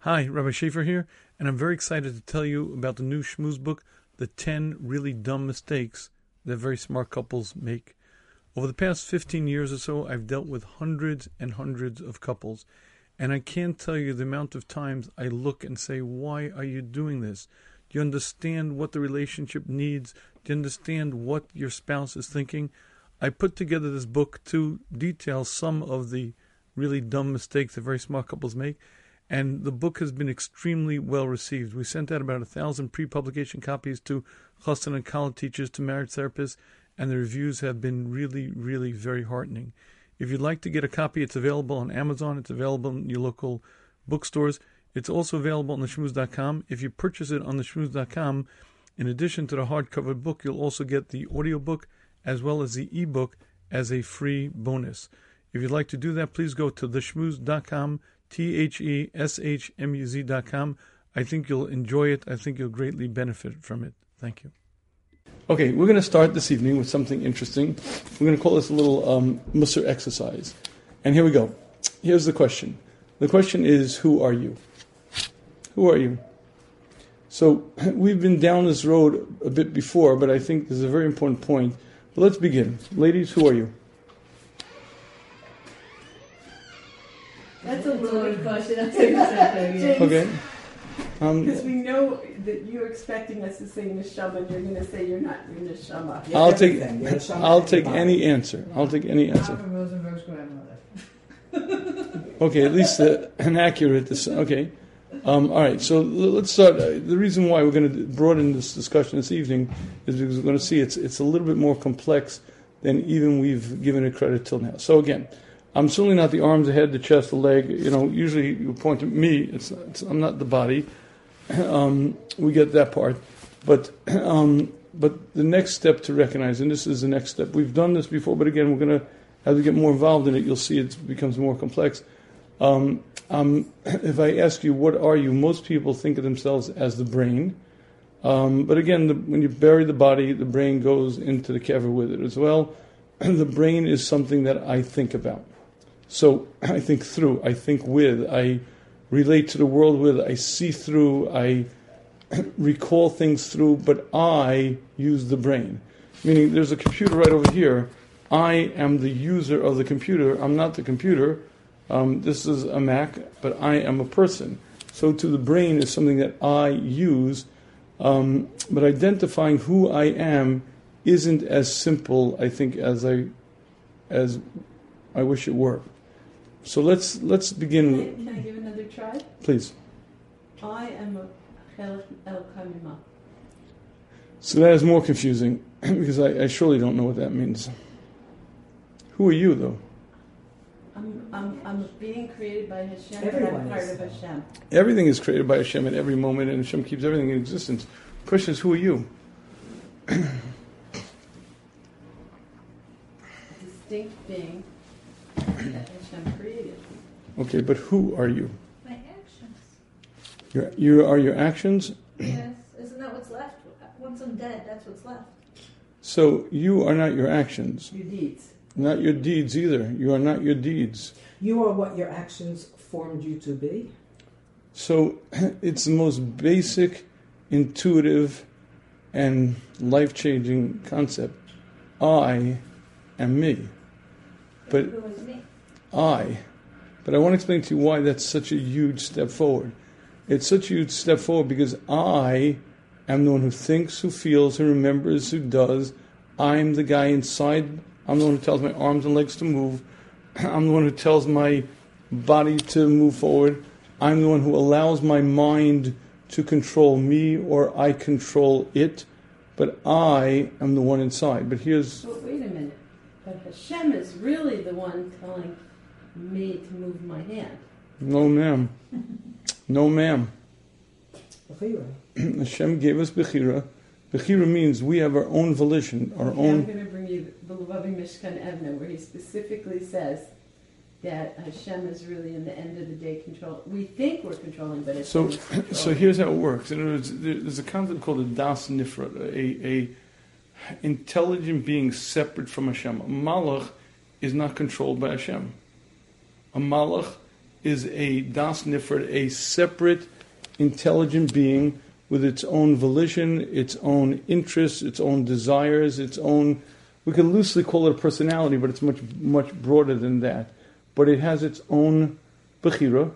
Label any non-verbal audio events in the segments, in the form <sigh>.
Hi, Rabbi Shafier here, and I'm very excited to tell you about the new Shmuz book, The 10 Really Dumb Mistakes That Very Smart Couples Make. Over the past 15 years or so, I've dealt with hundreds and hundreds of couples, and I can't tell you the amount of times I look and say, Why are you doing this? Do you understand what the relationship needs? Do you understand what your spouse is thinking? I put together this book to detail some of the really dumb mistakes that very smart couples make. And the book has been extremely well received. We sent out about a thousand pre publication copies to chassan and kallah teachers, to marriage therapists, and the reviews have been really, really very heartening. If you'd like to get a copy, it's available on Amazon, it's available in your local bookstores. It's also available on the shmuz.com. If you purchase it on the shmuz.com, in addition to the hardcover book, you'll also get the audiobook as well as the ebook as a free bonus. If you'd like to do that, please go to theshmuz.com, T H E S H M U Z.com. I think you'll enjoy it. I think you'll greatly benefit from it. Thank you. Okay, we're going to start this evening with something interesting. We're going to call this a little um, Mussar exercise. And here we go. Here's the question. The question is, who are you? Who are you? So <clears throat> we've been down this road a bit before, but I think this is a very important point. But let's begin. Ladies, who are you? That's a loaded question. That's exactly <laughs> Okay. Um, Because we know that you're expecting us to say neshama, and you're going to say you're not your neshama. Yeah, I'll take everything. You're a shaman I'll take any answer. I'll take any answer. Papa Rosenberg's grandmother. <laughs> Okay, at least uh, an accurate. This, okay. Um, all right. So l- let's start. Uh, the reason why we're going to broaden this discussion this evening is because we're going to see it's it's a little bit more complex than even we've given it credit till now. So again, I'm certainly not the arms, the head, the chest, the leg. You know, usually you point to me. It's, it's I'm not the body. <clears throat> Um, we get that part, but <clears throat> um, but the next step to recognize, and this is the next step. We've done this before, but again, we're going to as we get more involved in it, you'll see it becomes more complex. Um, um, <clears throat> if I ask you, what are you? Most people think of themselves as the brain. Um, but again, the, when you bury the body, the brain goes into the kever with it as well. the brain is something that I think about. So <clears throat> I think through, I think with, I relate to the world with, I see through, I <clears throat> recall things through, but I use the brain. Meaning there's a computer right over here. I am the user of the computer. I'm not the computer. Um, this is a Mac, but I am a person. So to the brain is something that I use, um, but identifying who I am isn't as simple, I think, as I as I wish it were. So let's let's begin, with, Can I give another try? please. I am a chelek Eloka mima'al. So that is more confusing <clears throat> because I, I surely don't know what that means. Who are you, though? I'm, I'm, I'm being created by Hashem, but Everyone I'm part is. of Hashem. Everything is created by Hashem at every moment, and Hashem keeps everything in existence. The question is, who are you? A distinct being that Hashem created. Okay, but who are you? My actions. Your, you are your actions. Yes. Isn't that what's left? Once I'm dead, that's what's left. So you are not your actions, Your deeds. not your deeds either. You are not your deeds. You are what your actions formed you to be. So <clears throat> it's the most basic, intuitive, and life changing concept. I am me. But Who is me? I. But I want to explain to you why that's such a huge step forward. It's such a huge step forward because I am the one who thinks, who feels, who remembers, who does. I'm the guy inside. I'm the one who tells my arms and legs to move. <clears throat> I'm the one who tells my body to move forward. I'm the one who allows my mind to control me or I control it. But I am the one inside. But here's But wait a minute. But Hashem is really the one telling me to move my hand. no, ma'am. No, ma'am. Bechira. <clears throat> Hashem gave us Bechira. Bechira means we have our own volition, our Okay, I'm own. going to bring you the Bilvavi Mishkan Evneh, where he specifically says that Hashem is really, in the end of the day, control. We think we're controlling, but it's So, Him <clears throat> so here's how it works. In other words, there's a concept called a das nifra, a, a intelligent being separate from Hashem. A malach is not controlled by Hashem. A malach is a das nifred, a separate, intelligent being with its own volition, its own interests, its own desires, its own. We can loosely call it a personality, but it's much much broader than that. But it has its own bechira.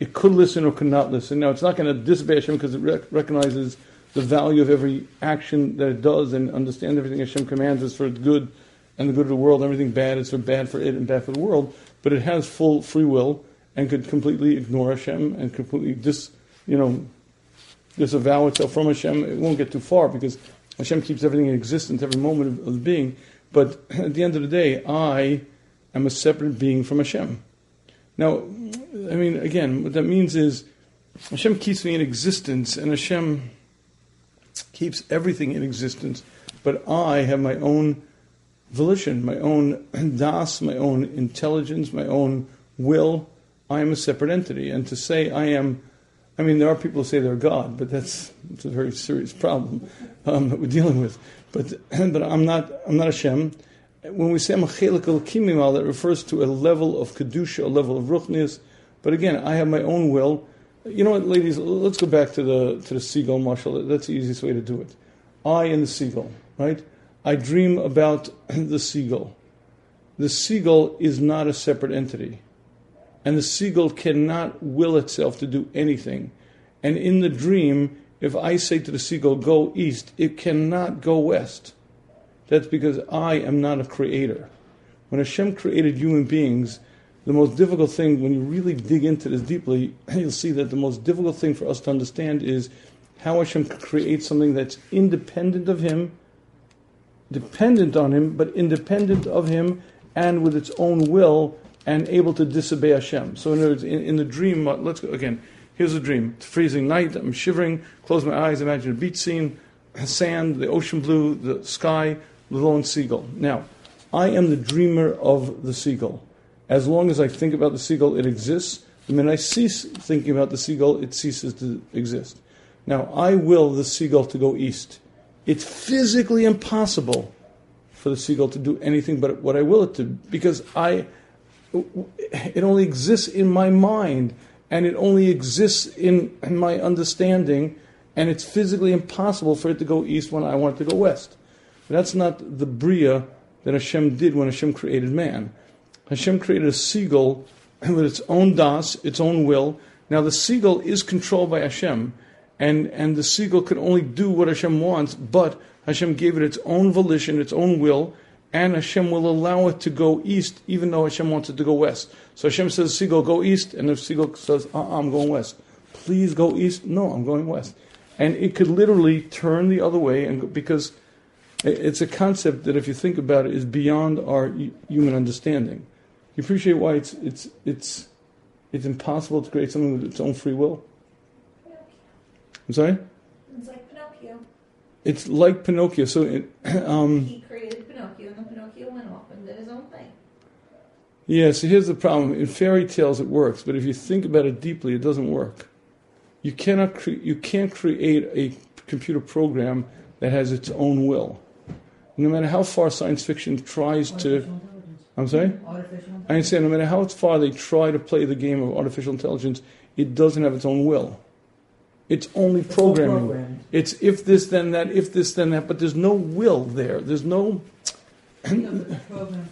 It could listen or could not listen. Now, it's not going to disobey Hashem because it rec- recognizes the value of every action that it does and understand everything Hashem commands is for good and the good of the world. Everything bad is for bad for it and bad for the world. But it has full free will and could completely ignore Hashem and completely dis, you know, disavow itself from Hashem. It won't get too far because Hashem keeps everything in existence, every moment of, of being. But <clears throat> at the end of the day, I am a separate being from Hashem. Now, I mean, again, what that means is Hashem keeps me in existence, and Hashem keeps everything in existence, but I have my own volition, my own <clears throat> das, my own intelligence, my own will. I am a separate entity. And to say I am, I mean, there are people who say they're God, but that's, that's a very serious problem um, that we're dealing with. But, <clears throat> but I'm not, I'm not Hashem. When we say I'm a chelik al that refers to a level of kedusha, a level of ruchnius. But again, I have my own will. You know what, ladies? Let's go back to the to the seagull, mashal. That's the easiest way to do it. I and the seagull, right? I dream about <clears throat> the seagull. The seagull is not a separate entity, and the seagull cannot will itself to do anything. And in the dream, if I say to the seagull, "Go east," it cannot go west. That's because I am not a creator. When Hashem created human beings, the most difficult thing, when you really dig into this deeply, <clears throat> you'll see that the most difficult thing for us to understand is how Hashem creates something that's independent of Him, dependent on Him, but independent of Him, and with its own will, and able to disobey Hashem. So, in words, in, in the dream, uh, let's go again. Here's a dream. It's freezing night. I'm shivering. Close my eyes. Imagine a beach scene, sand, the ocean blue, the sky, the lone seagull. Now, I am the dreamer of the seagull. As long as I think about the seagull, it exists. The minute I cease thinking about the seagull, it ceases to exist. Now, I will the seagull to go east. It's physically impossible for the seagull to do anything but what I will it to, because I, it only exists in my mind, and it only exists in, in my understanding, and it's physically impossible for it to go east when I want it to go west. That's not the bria that Hashem did when Hashem created man. Hashem created a seagull <laughs> with its own das, its own will. Now the seagull is controlled by Hashem, and, and the seagull can only do what Hashem wants, but Hashem gave it its own volition, its own will, and Hashem will allow it to go east, even though Hashem wants it to go west. So Hashem says, seagull, go east, and the seagull says, uh-uh, I'm going west. Please go east. No, I'm going west. And it could literally turn the other way, and because it's a concept that, if you think about it, is beyond our human understanding. You appreciate why it's it's it's it's impossible to create something with its own free will. I'm sorry. It's like Pinocchio. It's like Pinocchio. So, it, <clears throat> um, He created Pinocchio, and then Pinocchio went off and did his own thing. yeah. So here's the problem. In fairy tales, it works, but if you think about it deeply, it doesn't work. You cannot cre- you can't create a computer program that has its own will. No matter how far science fiction tries to, I'm sorry. I understand. No matter how far they try to play the game of artificial intelligence, it doesn't have its own will. It's only It's programming. It's if this then that, if this then that, but there's no will there. There's no. program, program.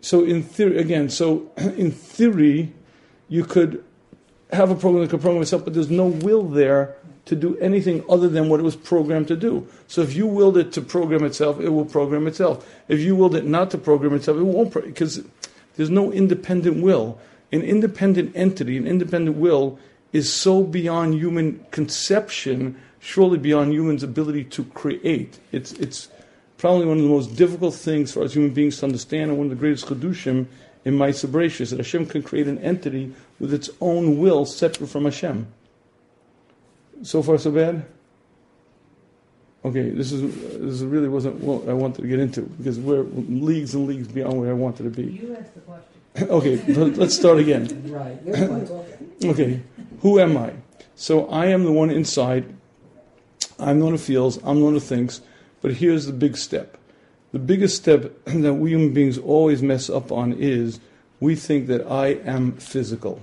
So in theory, again, so <clears throat> in theory, you could have a program that could program itself, but there's no will there to do anything other than what it was programmed to do. So if you willed it to program itself, it will program itself. If you willed it not to program itself, it won't, because there's no independent will. An independent entity, an independent will, is so beyond human conception, surely beyond humans' ability to create. It's, it's probably one of the most difficult things for us human beings to understand, and one of the greatest chedushim in my Bereshis, that Hashem can create an entity with its own will separate from Hashem. So far, so bad. Okay, this is this really wasn't what I wanted to get into because we're leagues and leagues beyond where I wanted to be. You asked the question. <laughs> okay, let- let's start again. Right. You're the one talking. Okay, who am I? So I am the one inside. I'm the one who feels. I'm the one who thinks. But here's the big step. The biggest step <clears throat> that we human beings always mess up on is we think that I am physical,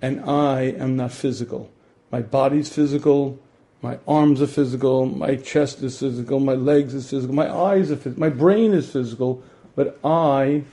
and I am not physical. My body's physical, my arms are physical, my chest is physical, my legs is physical, my eyes are physical, my brain is physical, but I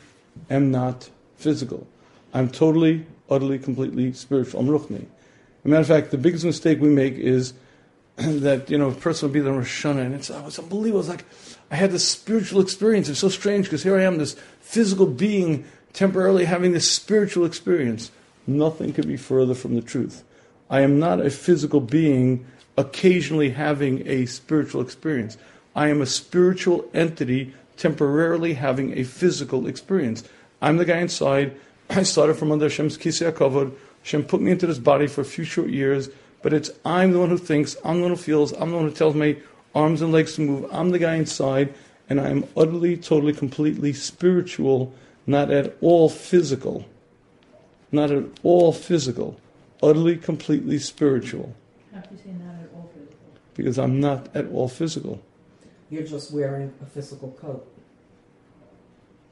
am not physical. I'm totally, utterly, completely spiritual. I'm ruchni. As a matter of fact, the biggest mistake we make is <clears throat> that, you know, a person will be the Rosh Hashanah, and it's, oh, it's unbelievable. It's like, I had this spiritual experience. It's so strange because here I am, this physical being, temporarily having this spiritual experience. Nothing could be further from the truth. I am not a physical being occasionally having a spiritual experience. I am a spiritual entity temporarily having a physical experience. I'm the guy inside. I started from under Hashem's Kisei HaKavod. Hashem put me into this body for a few short years, but it's I'm the one who thinks, I'm the one who feels, I'm the one who tells my arms and legs to move. I'm the guy inside, and I am utterly, totally, completely spiritual, not at all physical. Not at all physical. Utterly, completely spiritual. How do you say not at all physical? Because I'm not at all physical. You're just wearing a physical coat.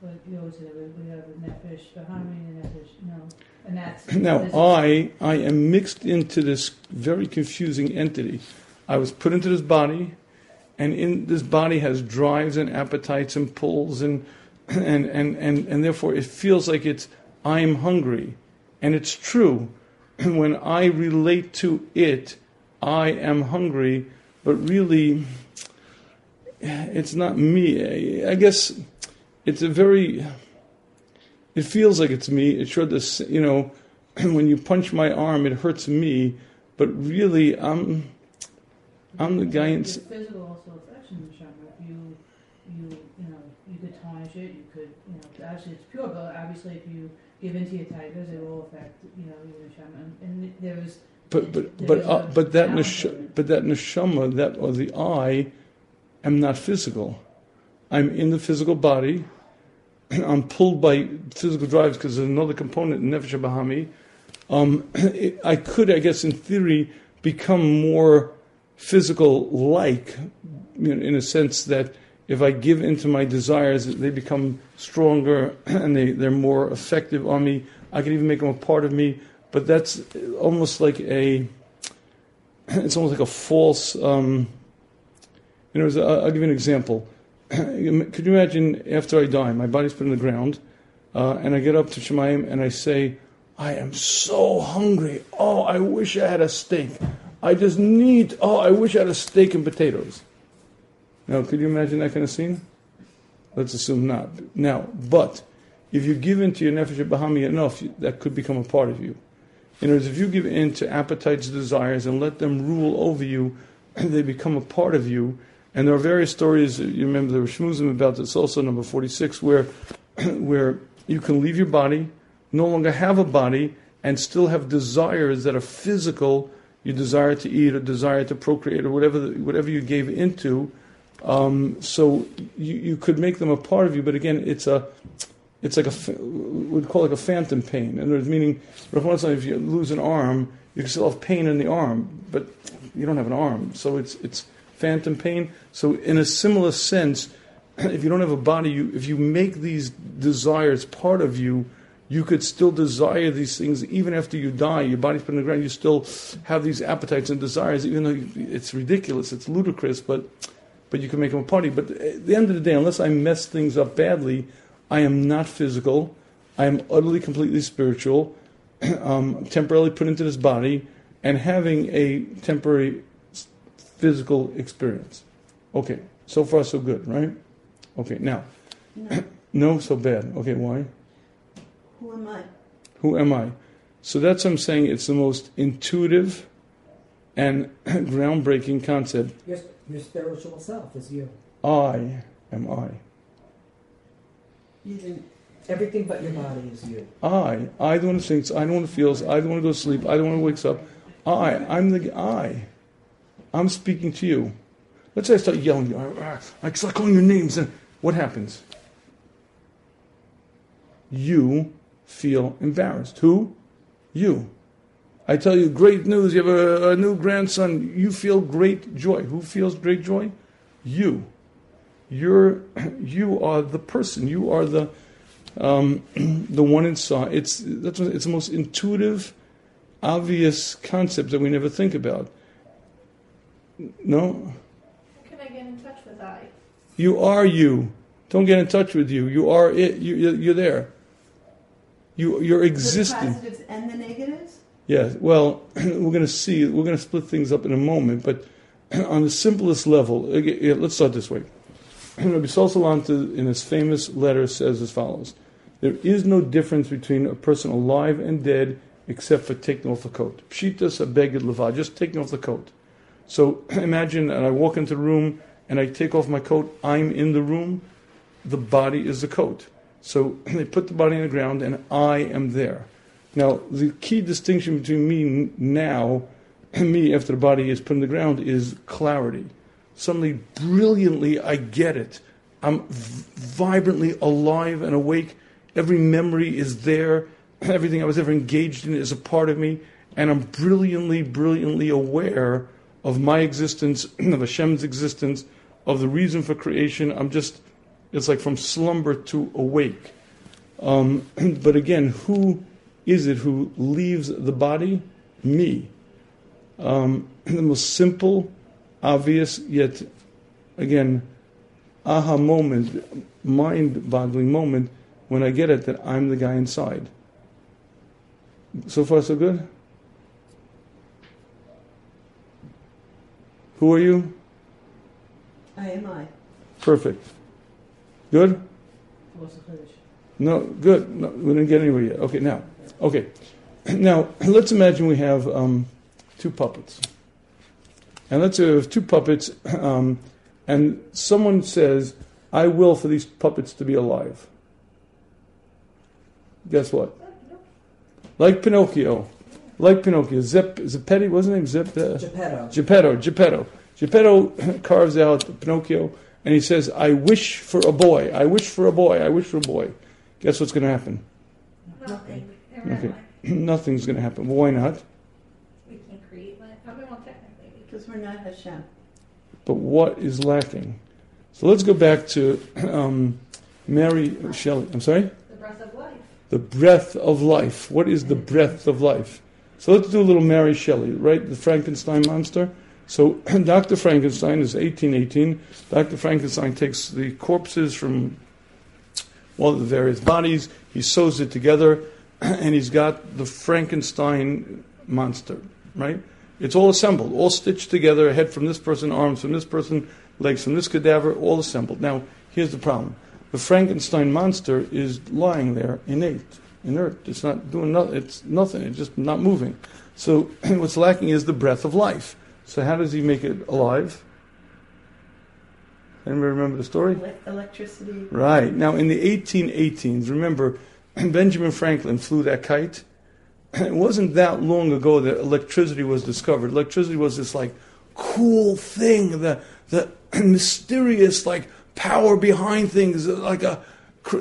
But you always say we have a nefesh, bahami and nefesh, no. And that's. <clears throat> Now, I, I am mixed into this very confusing entity. I was put into this body, and in this body has drives and appetites and pulls, and, <clears throat> and, and, and, and therefore it feels like it's, I'm hungry. And it's true. <clears throat> When I relate to it, I am hungry, but really, it's not me. I guess it's a very it feels like it's me. It sure does. You know, <clears throat> when you punch my arm, it hurts me, but really, I'm I'm the guy in. Physical also affects the neshama. If you, you, you know, you could tarnish it, you could, you know, actually it's pure, but obviously if you give into your tigers, it will affect, you know, your neshama. And, and there's, But but but uh, but that nesh- but that neshama that or the I am not physical. I'm in the physical body. <clears throat> I'm pulled by physical drives because there's another component in nefesh bahami. Um, <clears throat> I could, I guess, in theory, become more physical-like, you know, in a sense that if I give into my desires, they become stronger <clears throat> and they, they're more effective on me. I can even make them a part of me, but that's almost like a, it's almost like a false. Um, you know, I'll give you an example. <coughs> Could you imagine after I die, my body's put in the ground, uh, and I get up to Shamayim and I say, I am so hungry. Oh, I wish I had a steak. I just need, oh, I wish I had a steak and potatoes. Now, could you imagine that kind of scene? Let's assume not. Now, but if you give in to your nefesh bahami enough, that could become a part of you. In other words, if you give in to appetites, desires, and let them rule over you, <clears throat> they become a part of you. And there are various stories. You remember were shmuzim about this also, number forty-six, where <clears throat> where you can leave your body, no longer have a body, and still have desires that are physical. You desire to eat, or desire to procreate, or whatever the, whatever you gave into. Um, so you, you could make them a part of you, but again, it's a it's like a we'd call it like a phantom pain. In other words, meaning, if you lose an arm, you can still have pain in the arm, but you don't have an arm, so it's it's phantom pain. So in a similar sense, <clears throat> if you don't have a body, you if you make these desires part of you, you could still desire these things even after you die. Your body's put in the ground, you still have these appetites and desires, even though you, it's ridiculous, it's ludicrous, but but you can make them a party. But at the end of the day, unless I mess things up badly, I am not physical. I am utterly, completely spiritual, <clears throat> um, temporarily put into this body, and having a temporary physical experience. Okay, so far so good, right? Okay, now, No. <clears throat> no, so bad. Okay, why? Who am I? Who am I? So that's what I'm saying. It's the most intuitive and <clears throat> groundbreaking concept. Your, your spiritual self is you. I am I. You. Everything but your body is you. I. I the one who thinks. I the one who feels. I don't want to go to sleep. I don't want to wake up. I. I'm the I. I'm speaking to you. Let's say I start yelling. you. I, I start calling your names, and what happens? You feel embarrassed. Who? You. I tell you great news. You have a, a new grandson. You feel great joy. Who feels great joy? You. You're. <clears throat> You are the person. You are the Um, <clears throat> the one inside. It's that's it's the most intuitive, obvious concept that we never think about. No, How can I get in touch with I? you are you. Don't get in touch with you. You are it. You, you're, you're there. You you're The existing. positives and the negatives? Yeah, well, <clears throat> we're going to see, we're going to split things up in a moment, but <clears throat> on the simplest level, okay, let's start this way. <clears throat> Rabbi Salanter, in his famous letter, says as follows There is no difference between a person alive and dead except for taking off the coat. Pshitas abeged levad, just taking off the coat. So <clears throat> imagine that I walk into the room and I take off my coat, I'm in the room, the body is the coat. So <clears throat> they put the body on the ground and I am there. Now, the key distinction between me now and me after the body is put in the ground is clarity. Suddenly, brilliantly, I get it. I'm vibrantly alive and awake. Every memory is there. <clears throat> Everything I was ever engaged in is a part of me. And I'm brilliantly, brilliantly aware of my existence, <clears throat> of Hashem's existence, of the reason for creation. I'm just, it's like from slumber to awake. Um, <clears throat> but again, who is it who leaves the body? Me. Um, <clears throat> the most simple, obvious, yet again, aha moment, mind boggling moment when I get it that I'm the guy inside. So far, so good? Who are you? I am I. Perfect. Good? What's the chiddush? No, good. No, we didn't get anywhere yet. Okay, now, okay, <clears throat> now let's imagine we have um, two puppets, and let's say we have two puppets, <clears throat> um, and someone says, "I will for these puppets to be alive." Guess what? Like Pinocchio, like Pinocchio, Zep, Zeppetti, wasn't it Zep? Uh, Geppetto. Geppetto, Geppetto. Geppetto <coughs> carves out Pinocchio and he says, I wish for a boy, I wish for a boy, I wish for a boy. Guess what's going to happen? Nothing. Okay. Okay. <coughs> Nothing's going to happen. Well, why not? We can't create life. I mean, well, technically, Because we're not Hashem. But what is lacking? So let's go back to <coughs> um, Mary Shelley. I'm sorry? the breath of life. The breath of life. What is the breath of life? So let's do a little Mary Shelley, right? The Frankenstein monster. So <clears throat> Dr. Frankenstein is 1818. Dr. Frankenstein takes the corpses from all the various bodies, he sews it together, <clears throat> and he's got the Frankenstein monster, right? It's all assembled, all stitched together, head from this person, arms from this person, legs from this cadaver, all assembled. Now, here's the problem. The Frankenstein monster is lying there, innate, inert. It's not doing nothing. It's nothing. It's just not moving. So <clears throat> what's lacking is the breath of life. So how does he make it alive? Anybody remember the story? Electricity. Right. Now, in the 1818s, remember, <clears throat> Benjamin Franklin flew that kite. <clears throat> It wasn't that long ago that electricity was discovered. Electricity was this like cool thing, the the mysterious like power behind things, like a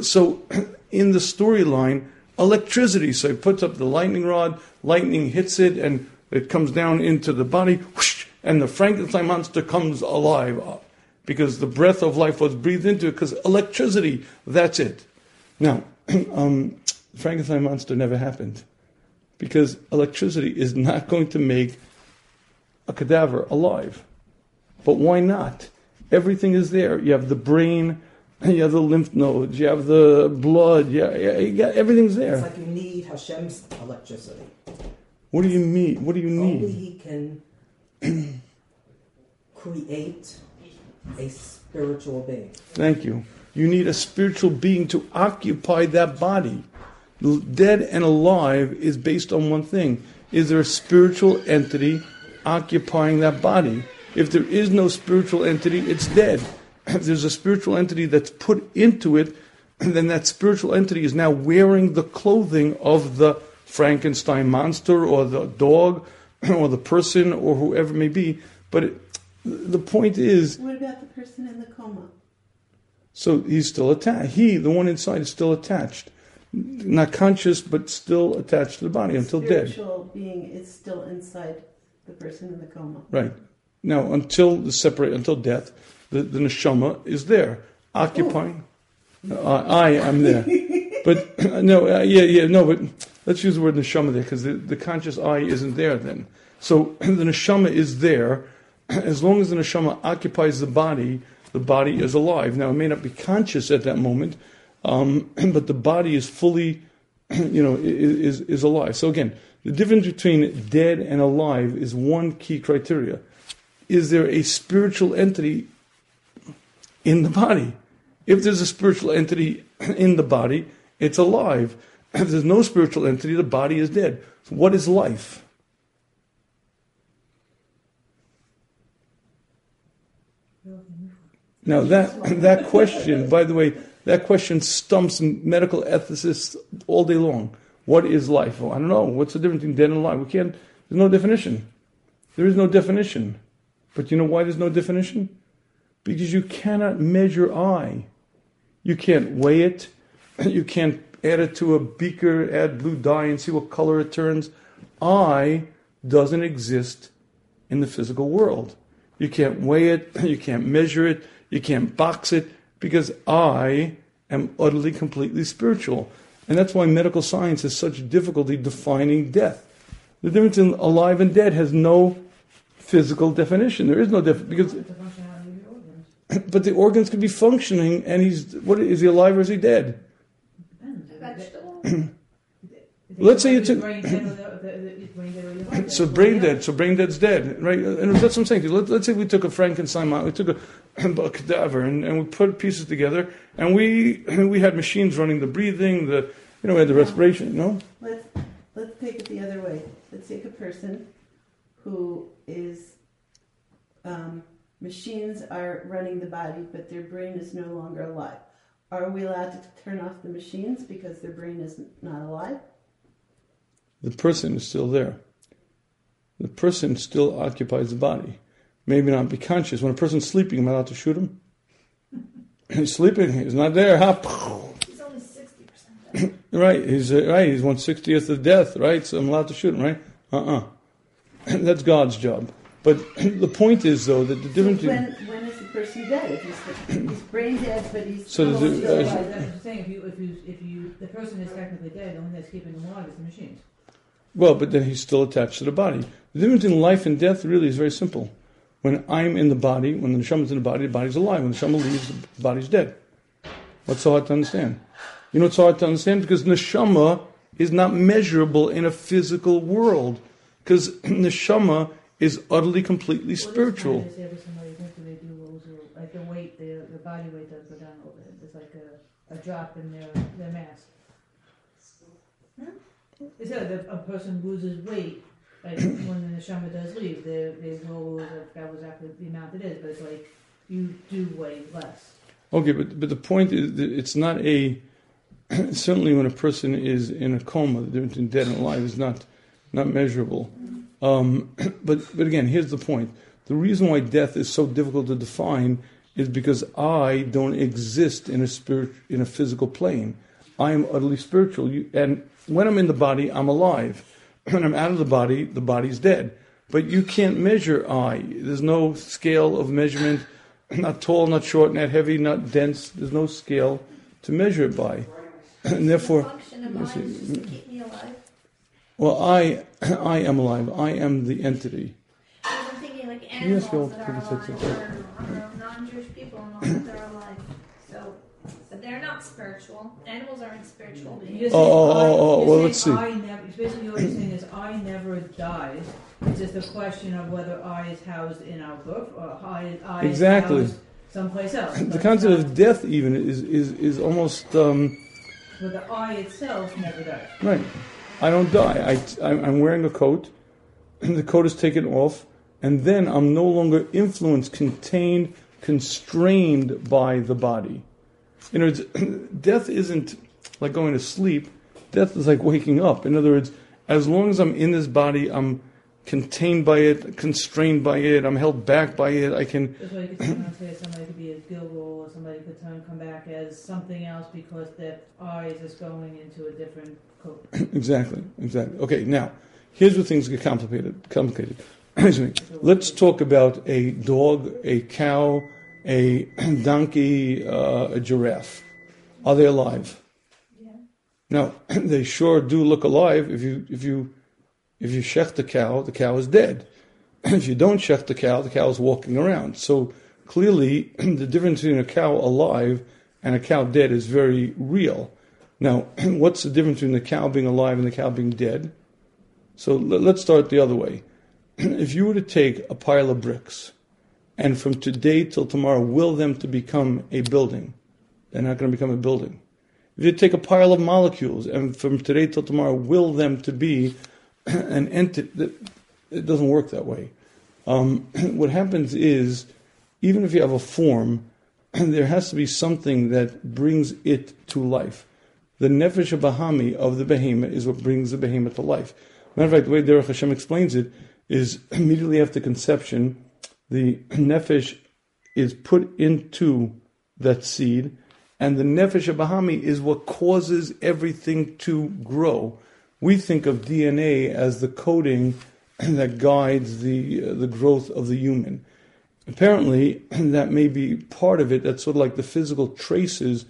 so in the storyline, electricity. So he puts up the lightning rod, lightning hits it, and it comes down into the body, whoosh, and the Frankenstein monster comes alive uh, because the breath of life was breathed into it. Because electricity, that's it. Now, <clears throat> um, Frankenstein monster never happened because electricity is not going to make a cadaver alive. But why not? Everything is there. You have the brain, <laughs> you have the lymph nodes, you have the blood, yeah, yeah, you got, everything's there. It's like you need Hashem's electricity. What do you mean? What do you need? Only? He can <clears throat> create a spiritual being. Thank you. You need a spiritual being to occupy that body. Dead and alive is based on one thing. Is there a spiritual entity occupying that body? If there is no spiritual entity, it's dead. If <clears throat> there's a spiritual entity that's put into it, and then that spiritual entity is now wearing the clothing of the Frankenstein monster or the dog <clears throat> or the person or whoever it may be. But it, the point is, What about the person in the coma? so he's still attached. He, the one inside, is still attached. Not conscious, but still attached to the body until dead. Spiritual being is still inside the person in the coma. Right. Now, until the separate, until death, the, the neshama is there, occupying. Uh, I am there. But no, uh, yeah, yeah, no, but let's use the word neshama there because the, the conscious I isn't there then. So <clears throat> the neshama is there. <clears throat> As long as the neshama occupies the body, the body is alive. Now it may not be conscious at that moment, um, <clears throat> but the body is fully, you know, is, is alive. So again, the difference between dead and alive is one key criteria. Is there a spiritual entity in the body? If there's a spiritual entity <clears throat> in the body, it's alive. <clears throat> If there's no spiritual entity, the body is dead. So what is life? Now that <clears throat> that question, by the way, that question stumps medical ethicists all day long. What is life? Well, I don't know. What's the difference between dead and alive? We can't. There's no definition. There is no definition. But you know why there's no definition? Because you cannot measure I. You can't weigh it. <clears throat> You can't add it to a beaker, add blue dye, and see what color it turns. I doesn't exist in the physical world. You can't weigh it. <clears throat> You can't measure it. You can't box it because I am utterly, completely spiritual. And that's why medical science has such difficulty defining death. The difference in alive and dead has no physical definition. There is no difference because, It's a functionality of your organs. <coughs> but the organs could be functioning, and he's what is he alive or is he dead? <coughs> Let's say you took- So brain dead. So brain dead's dead, right? And that's what I'm saying. Let, let's say we took a Frankenstein, we took a, <coughs> a cadaver, and, and we put pieces together, and we we had machines running the breathing, the you know, we had the respiration. No, Let's, let's take it the other way. Let's take a person who is, um, machines are running the body, but their brain is no longer alive. Are we allowed to turn off the machines because their brain is not alive? the person is still there. The person still occupies the body. Maybe not be conscious. When a person's sleeping, am I allowed to shoot him? <laughs> He's sleeping. He's not there. Ha! He's only sixty percent. Right. He's uh, right. He's one sixtieth of death. Right. So I'm allowed to shoot him. Right. Uh uh <clears throat> That's God's job. But <clears throat> the point is, though, that the difference. So when, when is the person dead? If he's, he's brain dead, but he's So does Well, it- uh, that's what I'm saying. If you, if you, if you, the person is technically dead, the only that's keeping them alive is the machines. Well, but then he's still attached to the body. The difference in life and death really is very simple. When I'm in the body, when the neshama's in the body, the body's alive. When the neshama leaves, the body's dead. What's so hard to understand? You know what's so hard to understand? Because neshama is not measurable in a physical world. Because <clears throat> neshama is utterly, completely spiritual. Well, this time they say for somebody, what do they do? Lose like the weight, the, the body weight does go down a little bit. It's like a, a drop in their, their mass. Hmm? It said that a person loses weight, like <coughs> when the neshama does leave, they, they will lose, I forgot exactly the amount it is, but it's like you do weigh less. Okay, but, but the point is that it's not a. <coughs> certainly, when a person is in a coma, the difference between dead and alive is not not measurable. Um, <clears throat> but but again, here's the point: the reason why death is so difficult to define is because I don't exist in a spirit in a physical plane. I am utterly spiritual, you, and when I'm in the body, I'm alive. <clears throat> When I'm out of the body, the body's dead. But you can't measure I. There's no scale of measurement. <clears throat> Not tall, not short, not heavy, not dense. There's no scale to measure it by, and therefore. Well, I, I am alive. I am the entity. Because I'm thinking like animals go that are alive, six, six. or, or non-Jewish people and that that are alive. So, but they're not spiritual. Animals aren't spiritual beings. Oh, oh, oh, oh, well, you're let's see. I never, basically what you're saying is I never dies. It's just a question of whether I is housed in our book or I, I Exactly. is housed someplace else. The concept it's of death, even, is is is almost um, But the I itself never dies. right. I don't die. I, I'm wearing a coat, and the coat is taken off, and then I'm no longer influenced, contained, constrained by the body. In other words, <clears throat> death isn't like going to sleep. Death is like waking up. In other words, as long as I'm in this body, I'm contained by it, constrained by it, I'm held back by it. I can That's why you could say somebody could be as gilgul or somebody could turn, come back as something else because their I is just going into a different coat. <clears throat> exactly, exactly. Okay, now here's where things get complicated. Complicated. <clears throat> Excuse me. Let's talk about a dog, a cow, a <clears throat> donkey, uh, a giraffe. Are they alive? Yeah. Now they sure do look alive. If you if you if you shecht the cow, the cow is dead. <clears throat> if you don't shecht the cow, the cow is walking around. So clearly, <clears throat> the difference between a cow alive and a cow dead is very real. Now, <clears throat> what's the difference between the cow being alive and the cow being dead? So let's start the other way. if you were to take a pile of bricks and from today till tomorrow will them to become a building, they're not going to become a building. If you take a pile of molecules and from today till tomorrow will them to be <coughs> an entity, it doesn't work that way. Um, <coughs> what happens is, even if you have a form, <coughs> there has to be something that brings it to life. The nefesh bahami of the behemoth is what brings the behemoth to life. Matter of fact, the way Derech Hashem explains it is immediately after conception, the nefesh is put into that seed, and the nefesh bahami is what causes everything to grow. We think of DNA as the coding <clears throat> that guides the uh, the growth of the human. Apparently, <clears throat> that may be part of it. That's sort of like the physical traces,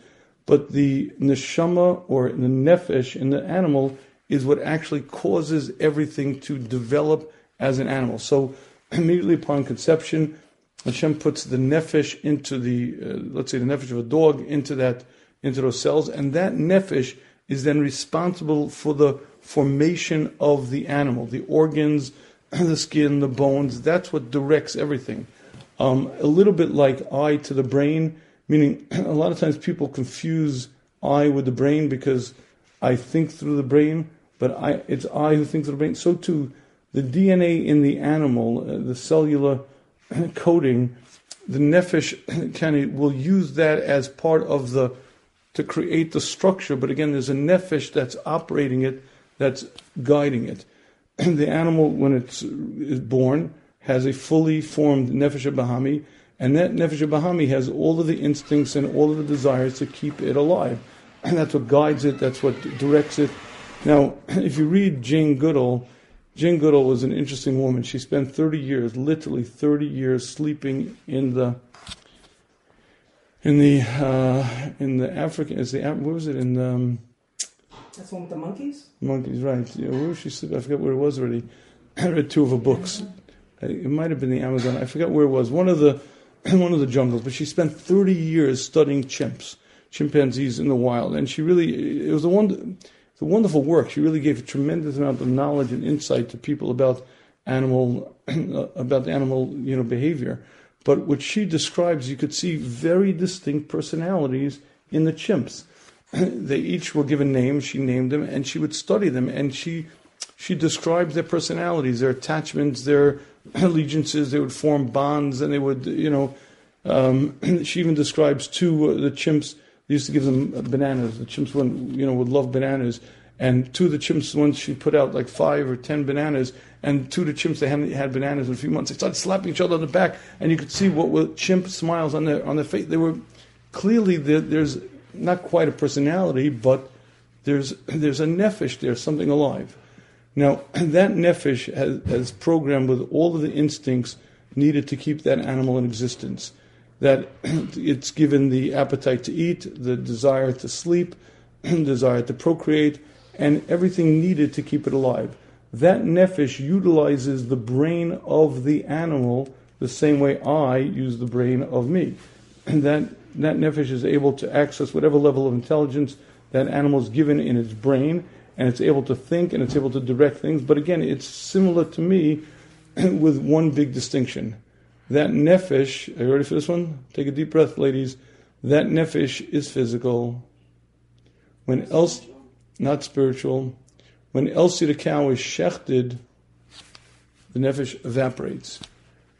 but the neshama or the nefesh in the animal is what actually causes everything to develop as an animal. So <clears throat> immediately upon conception, Hashem puts the nefesh into the, uh, let's say, the nefesh of a dog into that, into those cells, and that nefesh is then responsible for the formation of the animal, the organs, <clears throat> the skin, the bones. That's what directs everything. Um, a little bit like eye to the brain, meaning <clears throat> a lot of times people confuse eye with the brain because I think through the brain, but I, it's I who thinks through the brain. So too, the DNA in the animal, uh, the cellular <clears throat> coding, the nefesh kind of will use that as part of the to create the structure. But again, there's a nefesh that's operating it, that's guiding it. <clears throat> the animal, when it's is born, has a fully formed nefesh bahami, and that nefesh bahami has all of the instincts and all of the desires to keep it alive. <clears throat> And that's what guides it, that's what directs it. Now, <clears throat> if you read Jane Goodall, Jane Goodall was an interesting woman. She spent 30 years, literally 30 years, sleeping in the in the uh, in the African. Is the what was it in the um, That's the one with the monkeys? monkeys? Right. Yeah, where was she sleeping? I forgot where it was already. <clears throat> I read two of her books. It might have been the Amazon. I forgot where it was. One of the <clears throat> one of the jungles. But she spent 30 years studying chimps, chimpanzees in the wild, and she really it was a one a wonderful work. She really gave a tremendous amount of knowledge and insight to people about animal <clears throat> uh, about animal you know behavior. But what she describes, you could see very distinct personalities in the chimps. <coughs> they each were given names. She named them, and she would study them, and she she describes their personalities, their attachments, their <coughs> allegiances. They would form bonds, and they would you know. Um, <coughs> she even describes two uh, the chimps they used to give them bananas. The chimps, would, you know, would love bananas. And two of the chimps, once she put out like five or ten bananas, and two of the chimps, they hadn't had bananas in a few months. They started slapping each other on the back, and you could see what were chimp smiles on their on their face. They were clearly there, there's not quite a personality, but there's there's a nefesh there, something alive. Now <clears throat> that nefesh has, has programmed with all of the instincts needed to keep that animal in existence that <clears throat> it's given the appetite to eat, the desire to sleep, <clears throat> desire to procreate, and everything needed to keep it alive. That nefesh utilizes the brain of the animal the same way I use the brain of me. And that, that nefesh is able to access whatever level of intelligence that animal is given in its brain, and it's able to think and it's able to direct things. But again, it's similar to me <clears throat> with one big distinction that nefesh, are you ready for this one? Take a deep breath, ladies. That nefesh is physical. When else, not spiritual. When Elsie the cow is shechted, the nefesh evaporates.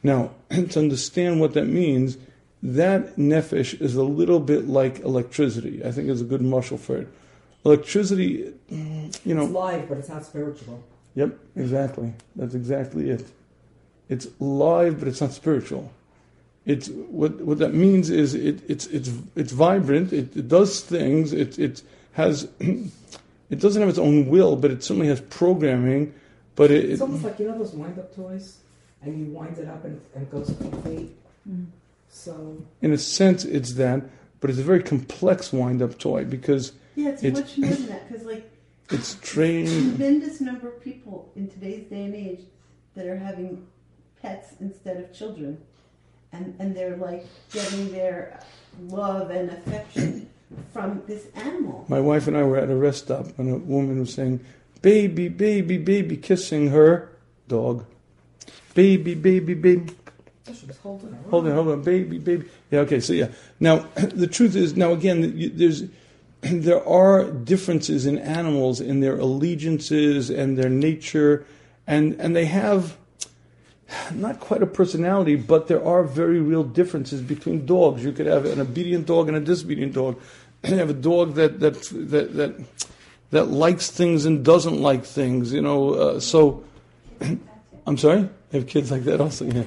Now, <clears throat> to understand what that means, that nefesh is a little bit like electricity. I think is a good mashal for it. Electricity, you know. It's live, but it's not spiritual. Yep, exactly. That's exactly it. It's live, but it's not spiritual. It's what what that means is it, it's it's it's vibrant. It, it does things. It it has <clears throat> it doesn't have its own will, but it certainly has programming. But it, It's almost like you know those wind up toys, and you wind it up and, and it goes complete. Mm. So in a sense, it's that, but it's a very complex wind-up toy because Yeah, it's, It's- much more than that because, like, It's trained. tremendous number of people in today's day and age that are having pets instead of children, and and they're like getting their love and affection from this animal. My wife and I were at a rest stop, and a woman was saying, "Baby, baby, baby," kissing her dog. Baby, baby, baby. Hold on, hold on, baby, baby. Yeah, okay. So yeah. Now <clears throat> the truth is, now again, there's <clears throat> there are differences in animals in their allegiances and their nature, and and they have <sighs> not quite a personality, but there are very real differences between dogs. You could have an obedient dog and a disobedient dog. <clears throat> You have a dog that that that that that likes things and doesn't like things. You know, uh, so I'm sorry. I have kids like that also. Yeah,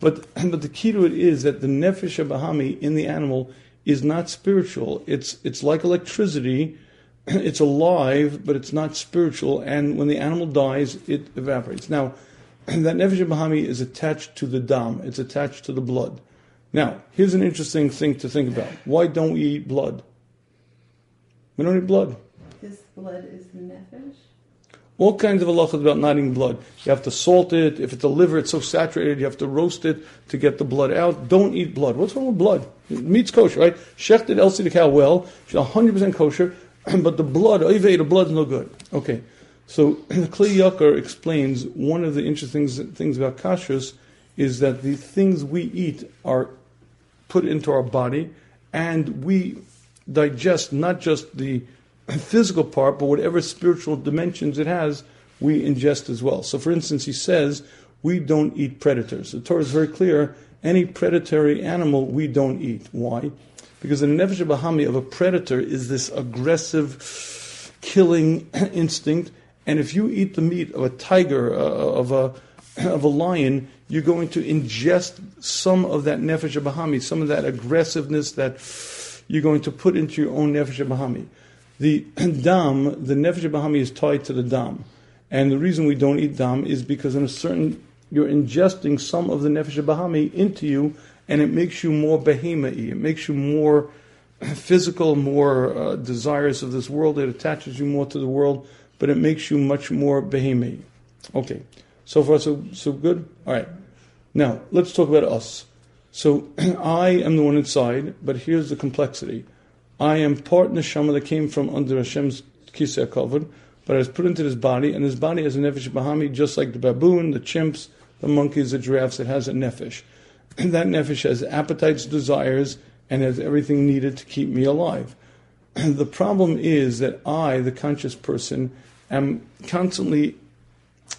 but <clears throat> but the key to it is that the nefesh bahami in the animal is not spiritual. It's it's like electricity. <clears throat> It's alive, but it's not spiritual. And when the animal dies, it evaporates. Now, <clears throat> that nefesh bahami is attached to the dam. It's attached to the blood. Now, here's an interesting thing to think about. Why don't we eat blood? We don't eat blood. This blood is the nefesh. All kinds of halachas about not eating blood. You have to salt it. If it's a liver, it's so saturated, you have to roast it to get the blood out. Don't eat blood. What's wrong with blood? Meat's kosher, right? Shechted Elsie the cow well. She's 100% kosher. <clears throat> But the blood, oive, the blood's no good. Okay. So <clears throat> Kli Yakar explains one of the interesting things about kashrus is that the things we eat are put into our body and we digest not just the <clears throat> physical part, but whatever spiritual dimensions it has, we ingest as well. So, for instance, he says we don't eat predators. The Torah is very clear any predatory animal we don't eat. Why? Because the nefesh bahami of a predator is this aggressive, killing <clears throat> instinct. And if you eat the meat of a tiger, uh, of a <clears throat> of a lion, you're going to ingest some of that nefesh bahami, some of that aggressiveness that you're going to put into your own nefesh bahami. The <clears throat> dam, the nefesh bahami is tied to the dam. And the reason we don't eat dam is because in a certain, you're ingesting some of the nefesh bahami into you, and it makes you more behemoth It makes you more <clears throat> physical, more uh, desirous of this world. It attaches you more to the world, but it makes you much more behemoth Okay, so far so so good. All right, now let's talk about us. So <clears throat> I am the one inside, but here's the complexity. I am part neshama that came from under Hashem's kiseh hakavod, but I was put into this body, and this body has a nefesh bahami, just like the baboon, the chimps, the monkeys, the giraffes. It has a nefesh. <clears throat> And that nefesh has appetites, desires, and has everything needed to keep me alive. <clears throat> the problem is that I, the conscious person, am constantly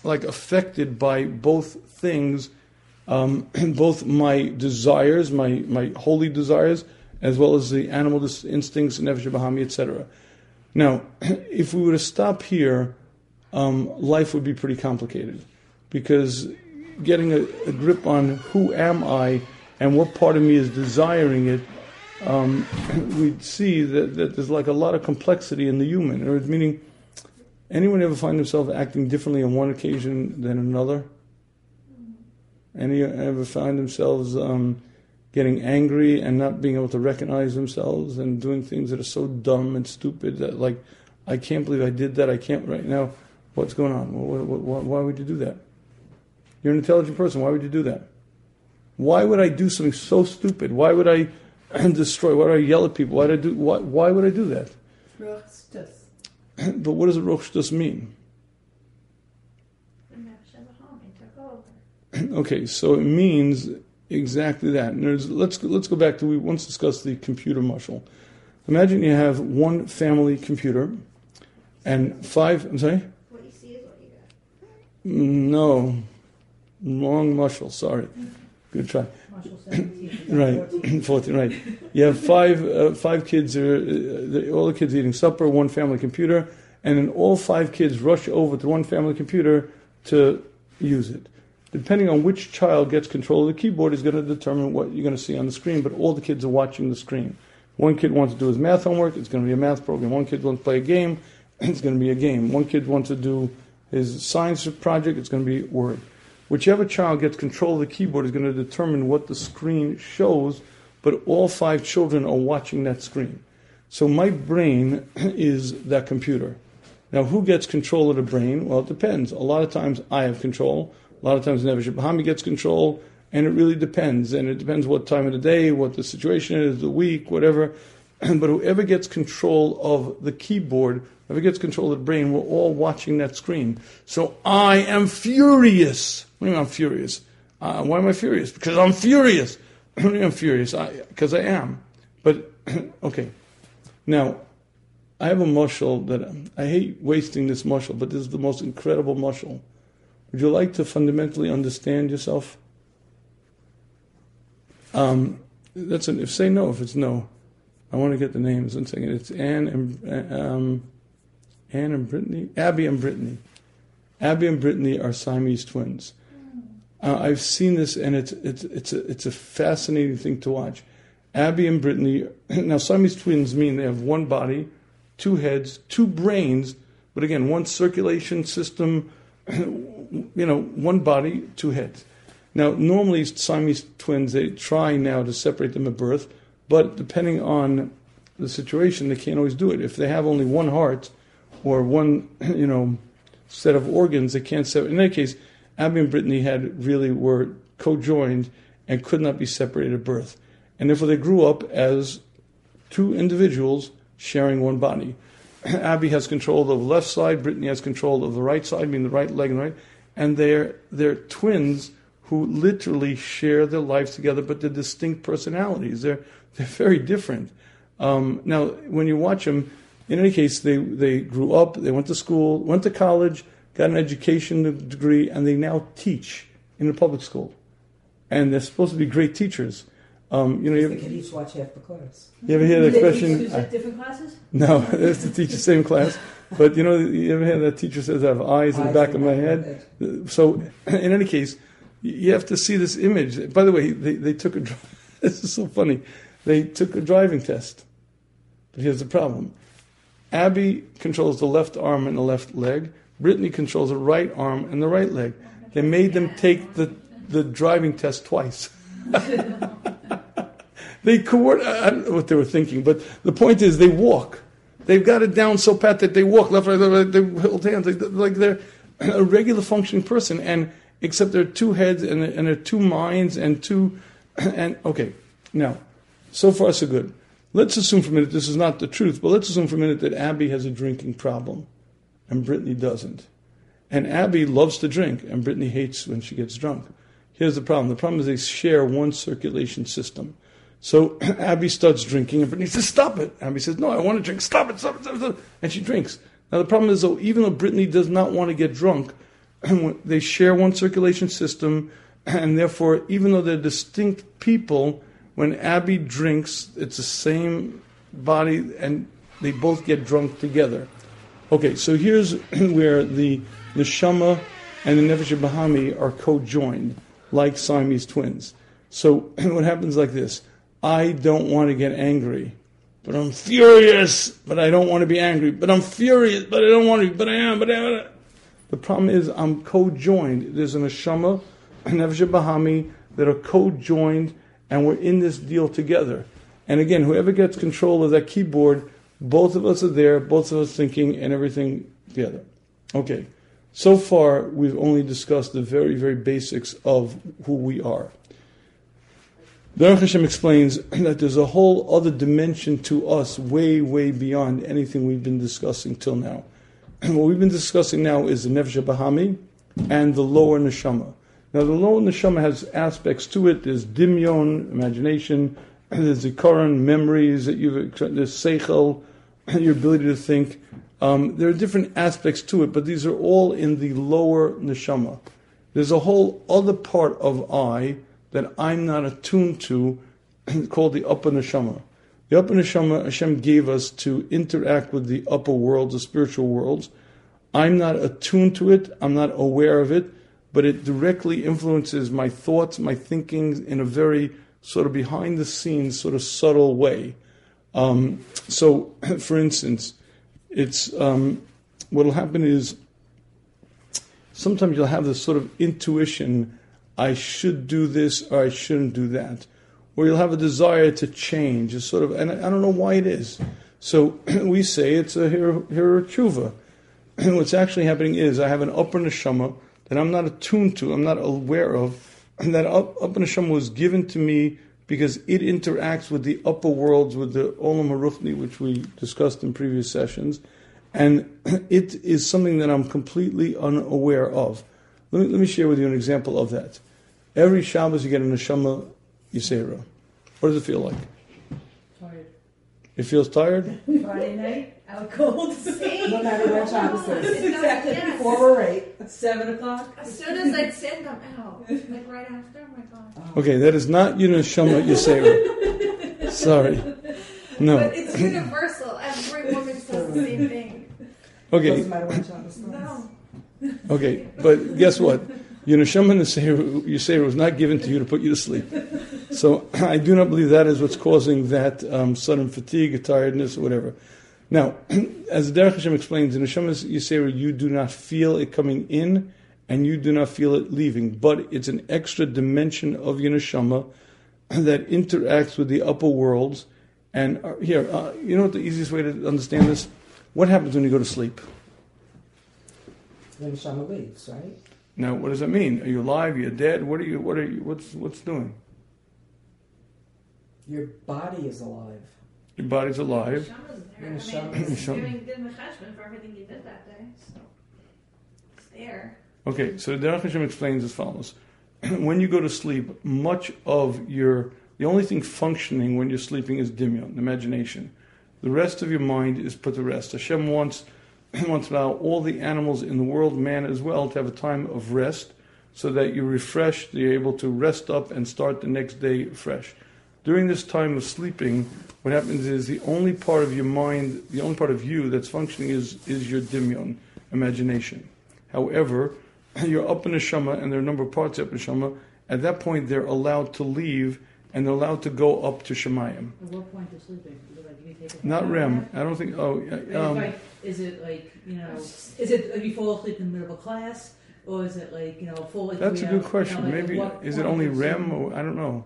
like affected by both things, um, <clears throat> both my desires, my, my holy desires, as well as the animal instincts, nefesh bahami, etc. Now, <clears throat> if we were to stop here, um, life would be pretty complicated because getting a, a, grip on who am I and what part of me is desiring it, um, <clears throat> we'd see that, that there's like a lot of complexity in the human. Or meaning, anyone ever find themselves acting differently on one occasion than another? Any ever find themselves um, getting angry and not being able to recognize themselves and doing things that are so dumb and stupid that like I can't believe I did that. I can't right now. What's going on? Why, why, why would you do that? You're an intelligent person. Why would you do that? Why would I do something so stupid? Why would I <clears throat> destroy? Why would I yell at people? Why would I do? Why, why would I do that? but what does a rochstus <clears throat> mean? okay, so it means exactly that. And let's let's go back to we once discussed the computer muscle. Imagine you have one family computer and five. I'm sorry. What you see is what you get. No, wrong muscle. Sorry. Good try. <clears throat> right, <clears throat> 14, right. You have five uh, five kids. Are, uh, all the kids eating supper. One family computer, and then all five kids rush over to one family computer to use it depending on which child gets control of the keyboard is going to determine what you're going to see on the screen, but all the kids are watching the screen. One kid wants to do his math homework, it's going to be a math program. One kid wants to play a game, <clears throat> it's going to be a game. One kid wants to do his science project, it's going to be Word. Whichever child gets control of the keyboard is going to determine what the screen shows, but all five children are watching that screen. So my brain <clears throat> is that computer. Now, who gets control of the brain? Well, it depends. A lot of times I have control. A lot of times Nefesh Bahami gets control, and it really depends. And it depends what time of the day, what the situation is, the week, whatever. <clears throat> but whoever gets control of the keyboard, whoever gets control of the brain, we're all watching that screen. So I am furious. What do you mean I'm furious? Uh, why am I furious? Because I'm furious. <clears throat> I'm furious. Because I, I am. But, <clears throat> okay. Now, I have a mashal that I hate wasting this mashal, but this is the most incredible mashal. Would you like to fundamentally understand yourself? Um, that's an if. Say no if it's no. I want to get the names. One second. It's Anne and um, Anne and Brittany. Abby and Brittany. Abby and Brittany are Siamese twins. Uh, I've seen this, and it's it's it's a it's a fascinating thing to watch. Abby and Brittany. <clears throat> Now, Siamese twins mean they have one body, two heads, two brains, but again, one circulation system. <clears throat> You know, one body, two heads. Now, normally Siamese twins they try now to separate them at birth, but depending on the situation, they can't always do it. If they have only one heart or one, <clears throat> you know, set of organs, they can't separate. In that case Abby and Brittany had really were co-joined and could not be separated at birth, and therefore they grew up as two individuals sharing one body. <clears throat> Abby has control of the left side, Brittany has control of the right side, meaning the right leg and right, and they're they're twins who literally share their lives together, but they're distinct personalities. They're they're very different. Um, now, when you watch them, in any case, they they grew up, they went to school, went to college, got an education degree, and they now teach in a public school. And they're supposed to be great teachers. Um, you know, you they can each watch half the class. You ever hear that question? Two different classes? No, <laughs> it's to teach the same class. But you know, you ever hear that teacher says, "I have eyes in the back of my head"? So, <clears throat> in any case, you have to see this image. By the way, they, they took a. <laughs> This is so funny. They took a driving test. But here's the problem: Abby controls the left arm and the left leg. Brittany controls the right arm and the right leg. They made them take the, the driving test twice. <laughs> they coordinate. I don't know what they were thinking, but the point is they walk. They've got it down so pat that they walk left, right, left, right. They hold hands like they're a regular functioning person, and except there are two heads and, and there are two minds and two. <clears throat> And okay, now, so far so good. Let's assume for a minute this is not the truth, but let's assume for a minute that Abby has a drinking problem and Brittany doesn't. And Abby loves to drink, and Brittany hates when she gets drunk. Here's the problem. The problem is they share one circulation system. So <clears throat> Abby starts drinking, and Brittany says, Stop it. Abby says, No, I want to drink. Stop it, stop it, stop it. Stop it. And she drinks. Now, the problem is, though, even though Brittany does not want to get drunk, <clears throat> they share one circulation system, <clears throat> and therefore, even though they're distinct people, when Abby drinks, it's the same body, and they both get drunk together. Okay, so here's where the neshama and the nefesh bahami are co-joined, like Siamese twins. So what happens like this: I don't want to get angry, but I'm furious. But I don't want to be angry, but I'm furious. But I don't want to. But I am. But I am. The problem is I'm co-joined. There's a neshama and nefesh bahami that are co-joined, and we're in this deal together. And again, whoever gets control of that keyboard both of us are there, both of us thinking, and everything together. Okay. So far, we've only discussed the very, very basics of who we are. Derech Hashem explains <clears throat> that there's a whole other dimension to us, way, way beyond anything we've been discussing till now. And <clears throat> what we've been discussing now is the Nefesh Bahami and the lower Neshama. Now, the lower Neshama has aspects to it. There's dimyon, imagination. <clears throat> There's the zikaron, memories that you've. There's seichel, your ability to think. Um, there are different aspects to it, but these are all in the lower neshama. There's a whole other part of I that I'm not attuned to, <clears throat> called the upper neshama. The upper neshama Hashem gave us to interact with the upper worlds, the spiritual worlds. I'm not attuned to it. I'm not aware of it, but it directly influences my thoughts, my thinking in a very sort of behind the scenes, sort of subtle way. Um, so, <clears throat> for instance, it's um, what will happen is sometimes you'll have this sort of intuition I should do this or I shouldn't do that. Or you'll have a desire to change. It's sort of, and I don't know why it is, So <clears throat> we say it's a hir tshuva. <clears throat> What's actually happening is I have an upper neshama that I'm not attuned to, I'm not aware of, <clears throat> and that upper neshama was given to me because it interacts with the upper worlds, with the olam haruchni, which we discussed in previous sessions, and it is something that I'm completely unaware of. Let me, let me share with you an example of that. Every Shabbos you get a neshama yisera. What does it feel like? Tired. It feels tired. Friday night, out cold. See? No matter what Shabbos is. Exactly. Yes. Four or eight. Seven o'clock. As soon as I'd send them out, like right after, oh my god. Oh. Okay, that is not your neshama yisera. Sorry. No. But it's universal. Every woman says the same thing. Okay, Doesn't matter when Shabbos starts. No. okay, but guess what? Your neshama yisera was not given to you to put you to sleep. So <clears throat> I do not believe that is what's causing that um, sudden fatigue, tiredness, or whatever. Now, <clears throat> as the Derech Hashem explains, in Neshama Yisera, you do not feel it coming in and you do not feel it leaving, but it's an extra dimension of your Neshama <clears throat> that interacts with the upper worlds. And uh, here, uh, you know what the easiest way to understand this? What happens when you go to sleep? Then Shama leaves, right? Now, what does that mean? Are you alive? Are you dead? What are you? What are you? What's what's doing? Your body is alive. Your body's alive. Shama's there. Yeah, I mean, Shama- it's Shama- giving good mechashman for everything you did that day. So it's there. Okay, so the Derech Hashem explains as follows: <clears throat> When you go to sleep, much of your the only thing functioning when you're sleeping is dimyon, imagination. The rest of your mind is put to rest. Hashem wants <clears throat> wants to allow all the animals in the world, man as well, to have a time of rest, so that you refresh, you're able to rest up and start the next day fresh. During this time of sleeping, what happens is the only part of your mind, the only part of you that's functioning is is your dimyon, imagination. However, <clears throat> you're up in the shama, and there are a number of parts up in shama. At that point, they're allowed to leave, and they're allowed to go up to Shamayim. At what point is sleeping? Like you take a Not nap? REM. I don't think. Oh, Is, um, like, is it like you know? Is it like you fall asleep in the middle of a class, or is it like you know full? Like, that's a three good hours, you question. know, like, at Maybe what is it only is REM? Or, I don't know.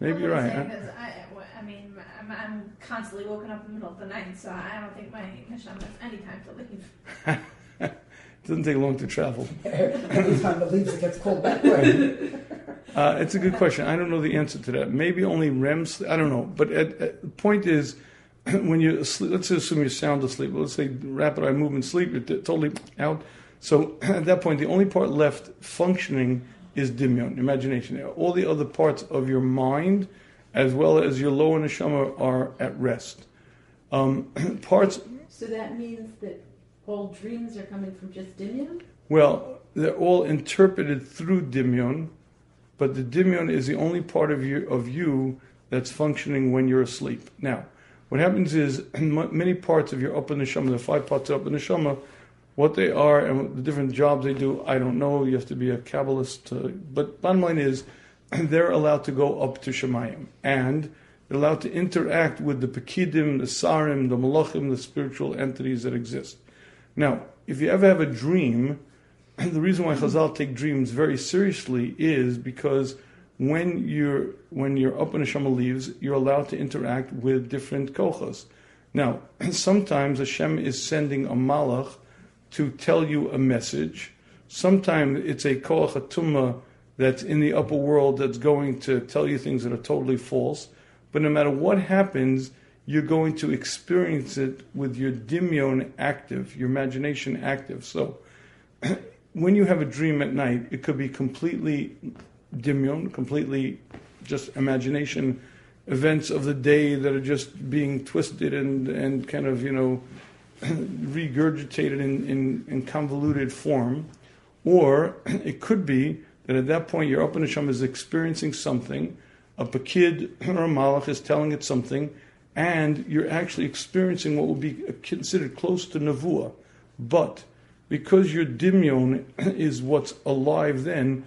Maybe you're right. I'm I- I, I mean, I'm, I'm constantly woken up in the middle of the night, so I don't think my neshama has any time to leave. <laughs> It doesn't take long to travel. Every time it leaves, it gets pulled backward. <laughs> Uh, it's a good question. I don't know the answer to that. Maybe only REM sleep. I don't know. But at, at, the point is, <clears throat> when you asleep, let's assume you're sound asleep. Let's say rapid eye movement sleep, you're t- totally out. So <clears throat> at that point, the only part left functioning is dimyon, imagination. All the other parts of your mind, as well as your lower neshama, are at rest. Um, <clears throat> parts So that means that all dreams are coming from just Dimyon? Well, they're all interpreted through Dimyon, but the Dimyon is the only part of you, of you that's functioning when you're asleep. Now, what happens is <clears throat> many parts of your upper neshama, the five parts of upper neshama, what they are and the different jobs they do, I don't know. You have to be a Kabbalist. To, but bottom line is, <clears throat> they're allowed to go up to Shamayim. And they're allowed to interact with the Pekidim, the Sarim, the Malachim, the spiritual entities that exist. Now, if you ever have a dream, <clears throat> the reason why Chazal take dreams very seriously is because when you're when your upper neshama leaves, you're allowed to interact with different kochas. Now, <clears throat> sometimes Hashem is sending a malach to tell you a message. Sometimes it's a koach that's in the upper world that's going to tell you things that are totally false. But no matter what happens, you're going to experience it with your dimyon active, your imagination active. So <clears throat> when you have a dream at night, it could be completely dimyon, completely just imagination, events of the day that are just being twisted and, and kind of, you know, <clears throat> regurgitated in, in, in convoluted form. Or <clears throat> it could be that at that point your Upper Neshama is experiencing something, a Pakid <clears throat> or a Malach is telling it something, and you're actually experiencing what would be considered close to Nevuah. But because your Dimyon <clears throat> is what's alive then,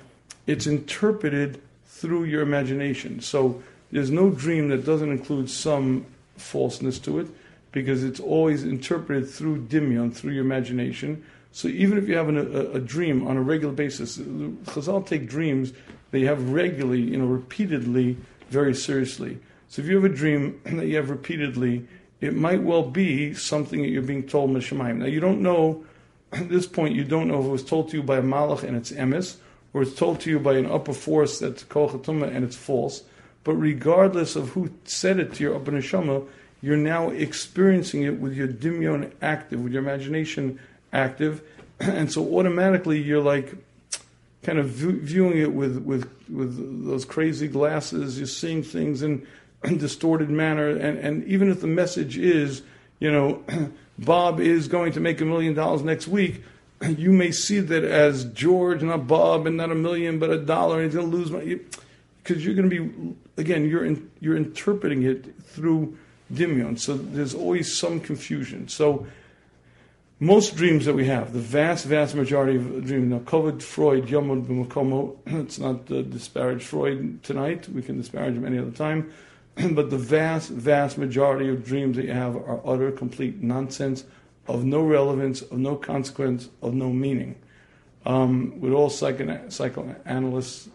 it's interpreted through your imagination. So there's no dream that doesn't include some falseness to it, because it's always interpreted through Dimyon, through your imagination. So even if you have an, a, a dream on a regular basis, Chazal take dreams they have regularly, you know, repeatedly, very seriously. So if you have a dream <clears throat> that you have repeatedly, it might well be something that you're being told Mishamayim. Now you don't know at this point you don't know if it was told to you by a malach and it's emes, or it's told to you by an upper force that's kol chatuma and it's false. But regardless of who said it to your upper neshama, you're now experiencing it with your dimyon active, with your imagination active, <clears throat> and so automatically you're like kind of view, viewing it with, with, with those crazy glasses. You're seeing things in a <clears throat> distorted manner, and, and even if the message is, you know, <clears throat> Bob is going to make a million dollars next week, <clears throat> you may see that as George, not Bob, and not a million, but a dollar, and he's going to lose money. Because you're going to be, again, you're, in, you're interpreting it through Dimyon. So there's always some confusion. So most dreams that we have, the vast, vast majority of dreams, now kavod Freud, Yomod B'Makomo, <clears throat> let's not uh, disparage Freud tonight, we can disparage him any other time, <clears throat> but the vast, vast majority of dreams that you have are utter, complete nonsense, of no relevance, of no consequence, of no meaning. Um, with all psycho- psychoanalysts,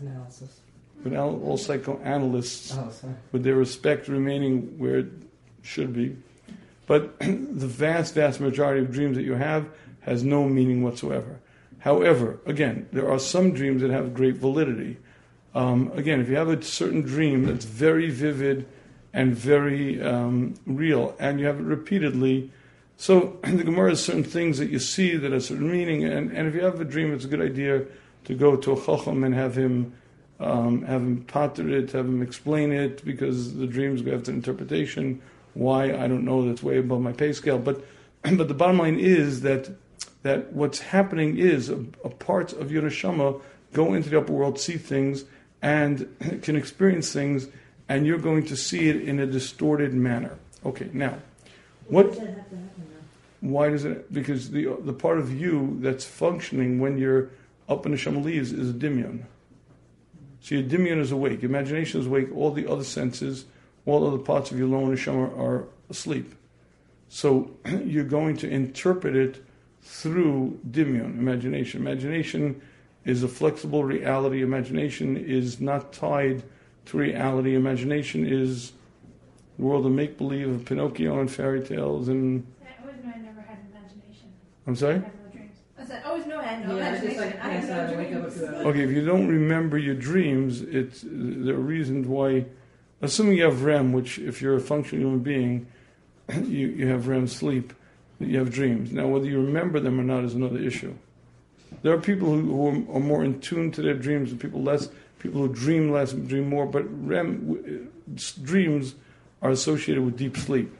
Analysis. with all, all psychoanalysts, Oh, with their respect remaining where it should be. But <clears throat> the vast, vast majority of dreams that you have has no meaning whatsoever. However, again, there are some dreams that have great validity. Um, again, if you have a certain dream that's very vivid and very um, real, and you have it repeatedly, so <clears throat> the Gemara has certain things that you see that have certain meaning, and, and if you have a dream, it's a good idea to go to a chacham and have him um, have him pater it, have him explain it, because the dreams go after interpretation. Why I don't know. That's way above my pay scale. But <clears throat> but the bottom line is that that what's happening is a, a part of your neshama go into the upper world, see things, and <clears throat> can experience things, and you're going to see it in a distorted manner. Okay, now what? Does that have to happen? Why does it? Because the the part of you that's functioning when you're upper neshama leaves is a dimyon. So your dimyon is awake, imagination is awake, all the other senses, all other parts of your lower neshama are asleep. So <clears throat> you're going to interpret it through dimyon, imagination. Imagination is a flexible reality. Imagination is not tied to reality. Imagination is the world of make believe of Pinocchio and fairy tales and I always knew I never had imagination. I'm I sorry? have no dreams. I said, I always knew I had no Yeah, it's just imagination. like I have no out and wake up dreams. at two hours. Okay, if you don't remember your dreams, it's there are reasons why. Assuming you have REM, which if you're a functional human being, <clears throat> you, you have REM sleep, you have dreams. Now, whether you remember them or not is another issue. There are people who, who are, more in tune to their dreams, and people less. People who dream less, dream more. But REM dreams are associated with deep sleep.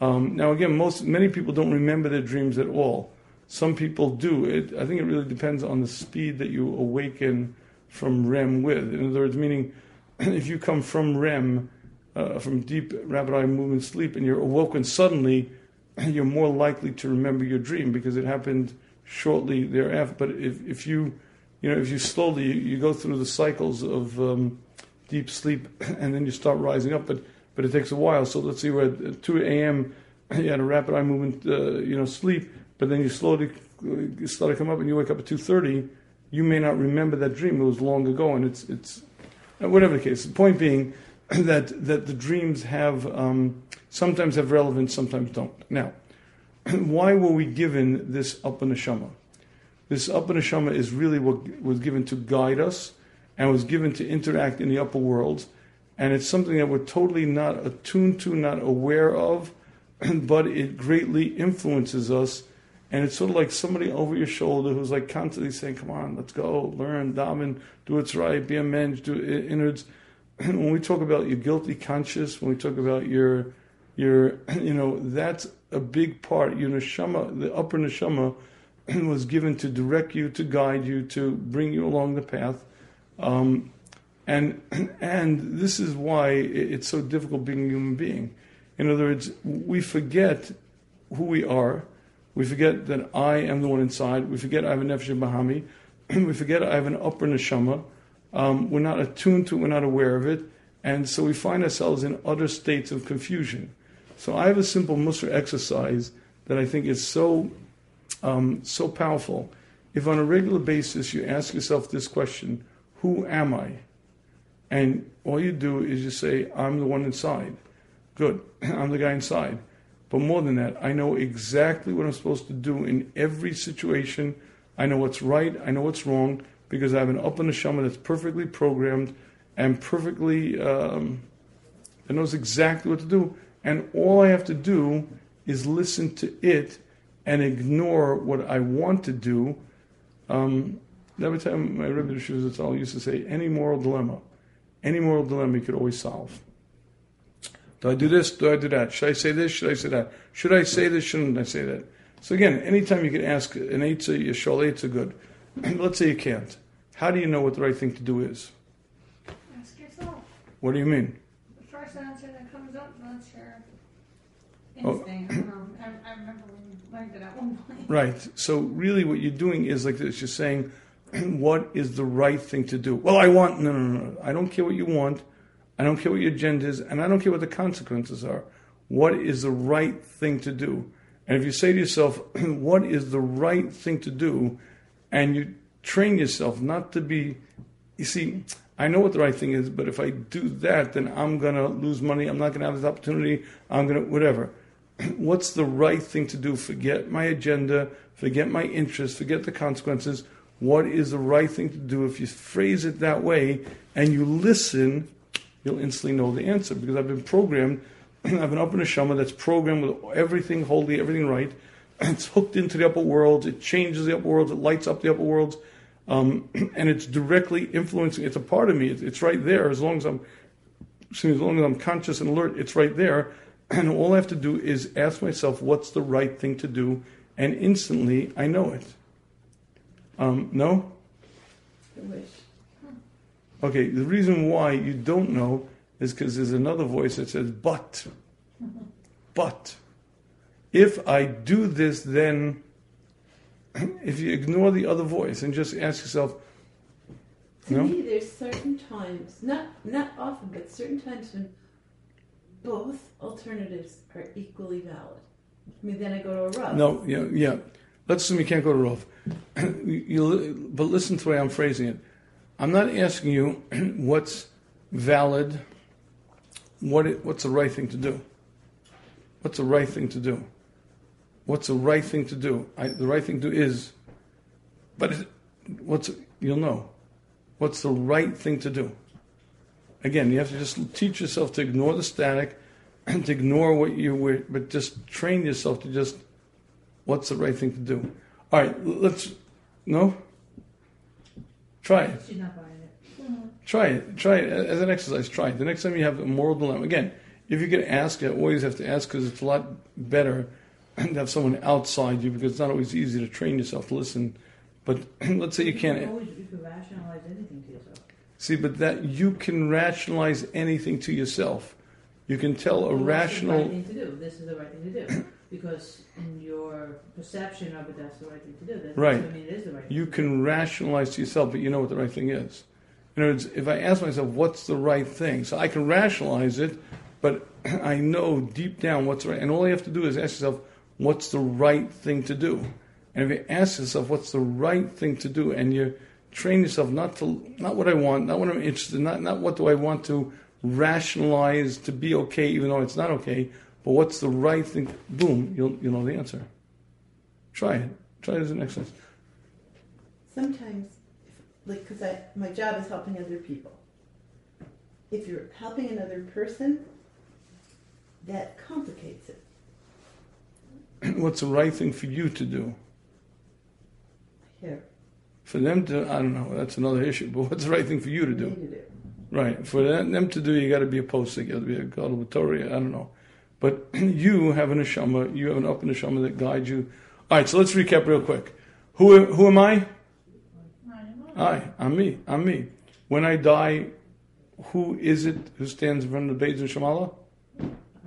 Um, now, again, most many people don't remember their dreams at all. Some people do. It, I think it really depends on the speed that you awaken from REM with. In other words, meaning <clears throat> if you come from REM, uh, from deep rapid eye movement sleep, and you're awoken suddenly, <clears throat> you're more likely to remember your dream because it happened shortly thereafter. But if, if you, you know, if you slowly you, you go through the cycles of um, deep sleep, <clears throat> and then you start rising up, but but it takes a while. So let's see, we're at 2 a.m. <clears throat> You had a rapid eye movement, uh, you know, sleep, but then you slowly uh, start to come up, and you wake up at 2:30. You may not remember that dream; it was long ago, and it's it's uh, whatever the case. The point being <clears throat> that that the dreams have um, sometimes have relevance, sometimes don't. Now, <clears throat> why were we given this upper neshama? This upper neshama is really what was given to guide us and was given to interact in the upper world. And it's something that we're totally not attuned to, not aware of, <clears throat> but it greatly influences us. And it's sort of like somebody over your shoulder who's like constantly saying, Come on, let's go, learn, daven, do what's right, be a man, do innards. <clears throat> When we talk about your guilty conscience, when we talk about your, your, <clears throat> you know, that's a big part. Your neshama, the upper neshama, <clears throat> was given to direct you, to guide you, to bring you along the path. Um, and <clears throat> and this is why it's so difficult being a human being. In other words, we forget who we are. We forget that I am the one inside. We forget I have a nefesh bahami. we forget I have an upper neshama. Um, we're not attuned to it. We're not aware of it, and so we find ourselves in utter states of confusion. So I have a simple Mussar exercise that I think is so um, so powerful. If on a regular basis you ask yourself this question, "Who am I?" and all you do is you say, "I'm the one inside." Good. <clears throat> I'm the guy inside. But more than that, I know exactly what I'm supposed to do in every situation. I know what's right, I know what's wrong, because I have an upper neshama that's perfectly programmed and perfectly, um, that knows exactly what to do. And all I have to do is listen to it and ignore what I want to do. Um, every time my Rebbe Shuzat used to say, any moral dilemma, any moral dilemma you could always solve. Do I do this? Do I do that? Should I say this? Should I say that? Should I say this? Shouldn't I say that? So again, anytime you can ask an eitzah, you shol eitzah good. <clears throat> Let's say you can't. How do you know what the right thing to do is? Ask yourself. What do you mean? The first answer that comes up, that's your Oh. I don't. I, I remember we learned it at one point. Right. So really, what you're doing is like this. You're saying, <clears throat> what is the right thing to do? Well, I want no, no, no, no. I don't care what you want. I don't care what your agenda is, and I don't care what the consequences are. What is the right thing to do? And if you say to yourself, <clears throat> what is the right thing to do, and you train yourself not to be, you see, I know what the right thing is, but if I do that, then I'm going to lose money. I'm not going to have this opportunity. I'm going to, whatever. <clears throat> What's the right thing to do? Forget my agenda, forget my interests, forget the consequences. What is the right thing to do? If you phrase it that way and you listen, you'll instantly know the answer because I've been programmed. <clears throat> I've been up in that's programmed with everything holy, everything right. <clears throat> It's hooked into the upper worlds. It changes the upper worlds. It lights up the upper worlds, um, and it's directly influencing. It's a part of me. It's, it's right there. As long as I'm, as long as I'm conscious and alert, it's right there. <clears throat> And all I have to do is ask myself, what's the right thing to do, and instantly I know it. Um, no. Okay, the reason why you don't know is because there's another voice that says, but. <laughs> But. If I do this, then. <clears throat> If you ignore the other voice and just ask yourself, To No? me, there's certain times, not not often, but certain times when both alternatives are equally valid. I mean, then I go to a rub. no, yeah, yeah. Let's assume you can't go to. <clears throat> You- you- but listen to the way I'm phrasing it. I'm not asking you <clears throat> what's valid, what it, what's the right thing to do. What's the right thing to do? What's the right thing to do? I, the right thing to do is, but it, what's you'll know. What's the right thing to do? Again, you have to just teach yourself to ignore the static, and <clears throat> to ignore what you were, but just train yourself to just what's the right thing to do. All right, let's no. Try it. She's not buying it. Mm-hmm. Try it. Try it as an exercise. Try it. The next time you have a moral dilemma, again, if you can ask, you always have to ask because it's a lot better <clears throat> to have someone outside you because it's not always easy to train yourself to listen. But <clears throat> let's say you You can't can always you can rationalize anything to yourself. See, but that you can rationalize anything to yourself. You can tell a Well, rational. the right thing to do. This is the right thing to do because in your perception of it, that's the right thing to do. That Right. doesn't mean it is the right. thing You can rationalize to yourself, but you know what the right thing is. In other words, if I ask myself, what's the right thing? So I can rationalize it, but <clears throat> I know deep down what's right. And all you have to do is ask yourself, what's the right thing to do? And if you ask yourself, what's the right thing to do? And you train yourself not to, not what I want, not what I'm interested in, not, not what do I want to rationalize to be okay, even though it's not okay, but what's the right thing? Boom, you'll, you'll know the answer. Try it. Try it as an exercise. Sometimes, if, like, because I my job is helping other people. If you're helping another person, that complicates it. <clears throat> what's the right thing for you to do? Here, For them to, I don't know, that's another issue, <laughs> but what's the right thing for you to do? Right. For them to do, you got to be a posting, you got to be a Torah, I don't know. But <clears throat> you have an neshama, you have an up neshama that guides you. All right, so let's recap real quick. Who, who am I? I, I'm me, I'm me. When I die, who is it who stands in front of the Beis Shemala?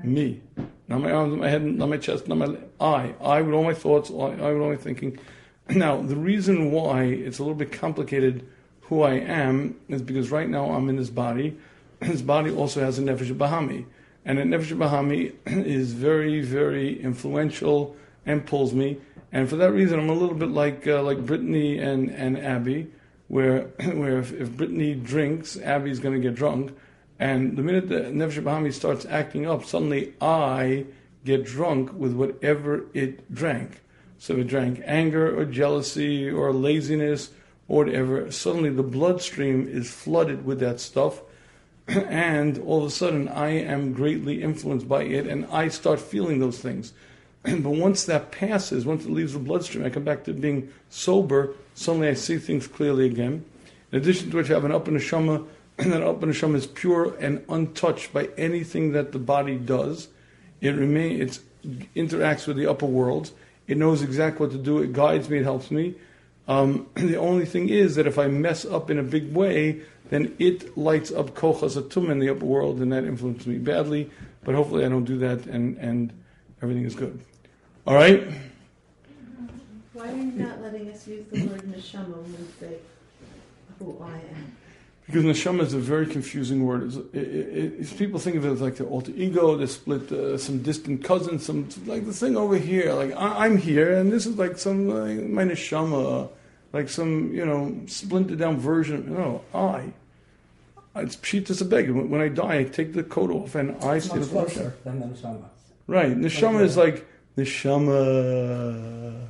Me. Not my arms, not my head, not my chest, not my I. I with all my thoughts, I, I with all my thinking. <clears throat> Now, the reason why it's a little bit complicated who I am is because right now I'm in this body. <clears throat> This body also has a Nefesh Bahami. And a Nefesh Bahami <clears throat> is very, very influential and pulls me. And for that reason, I'm a little bit like uh, like Brittany and, and Abby, where where if, if Brittany drinks, Abby's going to get drunk, And the minute the Nefesh Bahami starts acting up, suddenly I get drunk with whatever it drank. So it drank anger or jealousy or laziness or whatever, suddenly the bloodstream is flooded with that stuff. <clears throat> And all of a sudden, I am greatly influenced by it, and I start feeling those things. <clears throat> but once that passes, once it leaves the bloodstream, I come back to being sober. Suddenly, I see things clearly again. In addition to which, I have an up neshama, <clears throat> and that up neshama is pure and untouched by anything that the body does. It remain, it interacts with the upper worlds. It knows exactly what to do. It guides me. It helps me. Um, <clears throat> the only thing is that if I mess up in a big way, then it lights up kochas atum in the upper world, and that influences me badly. But hopefully, I don't do that, and and everything is good. All right. Why are you not letting us use the word neshama when we say who I am? Because neshama is a very confusing word. It's, it, it, it's, people think of it as like the alter ego, the split, uh, some distant cousin, some like the thing over here. Like I, am here, and this is like some like, my neshama, like some you know splintered down version. No, I. It's pshitas abeg. When I die, I take the coat off and I It's stay much the closer than the neshama. Right. Neshama is like neshama.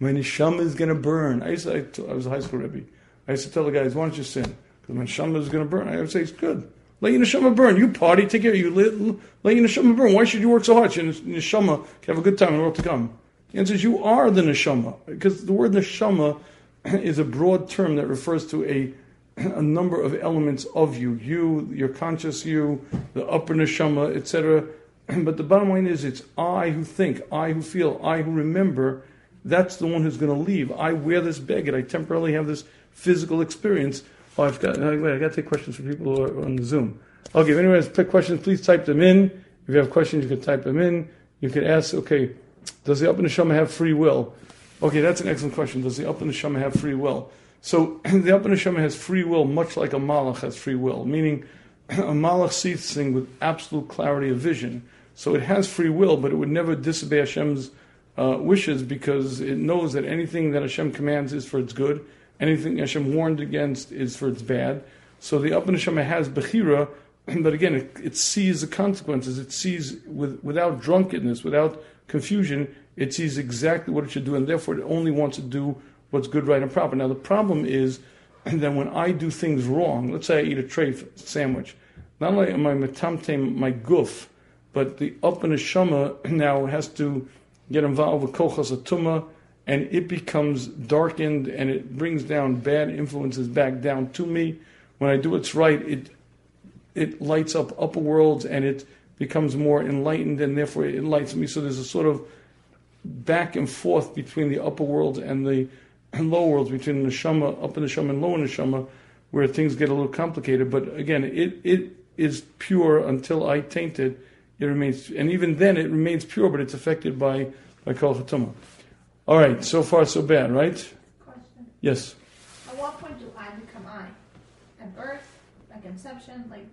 My neshama is gonna burn. I used to, I, t- I was a high school rebbe. I used to tell the guys, "Why don't you sin? My neshama is gonna burn." I would say, "It's good. Let your neshama burn. You party, take care. You let, let your neshama burn. Why should you work so hard? Your neshama can have a good time in the world to come." The answer is, you are the neshama because the word neshama <clears throat> is a broad term that refers to a <clears throat> a number of elements of you, you, your conscious you, the upper neshama, etc. <clears throat> But the bottom line is, it's I who think, I who feel, I who remember. That's the one who's going to leave. I wear this baggage. I temporarily have this physical experience. Oh, I've got. Wait, I got to take questions from people who are on Zoom. Okay, if anyone has questions, please type them in. If you have questions, you can type them in. You can ask. Okay, does the upper neshama have free will? Okay, that's an excellent question. Does the upper neshama have free will? So <clears throat> the upper neshama has free will, much like a malach has free will, meaning <clears throat> a malach sees things with absolute clarity of vision. So it has free will, but it would never disobey Hashem's uh, wishes because it knows that anything that Hashem commands is for its good, anything Hashem warned against is for its bad. So the upper neshama has bechira, <clears throat> but again, it, it, sees the consequences. It sees with, without drunkenness, without confusion. It sees exactly what it should do, and therefore it only wants to do what's good, right, and proper. Now the problem is <clears throat> that when I do things wrong, let's say I eat a treif sandwich, not only am I metamtem my guf, but the upper neshama <clears throat> now has to get involved with kochas atuma, and it becomes darkened, and it brings down bad influences back down to me. When I do what's right, it it lights up upper worlds, and it becomes more enlightened, and therefore it enlightens me. So there's a sort of back and forth between the upper worlds and the <clears throat> lower worlds, between the neshama, upper neshama, and lower neshama, where things get a little complicated. But again, it it is pure until I taint it it remains, and even then it remains pure, but it's affected by by kol. All right, so far so bad, right? Question. Yes. At what point do I become I? At birth? At conception? Like,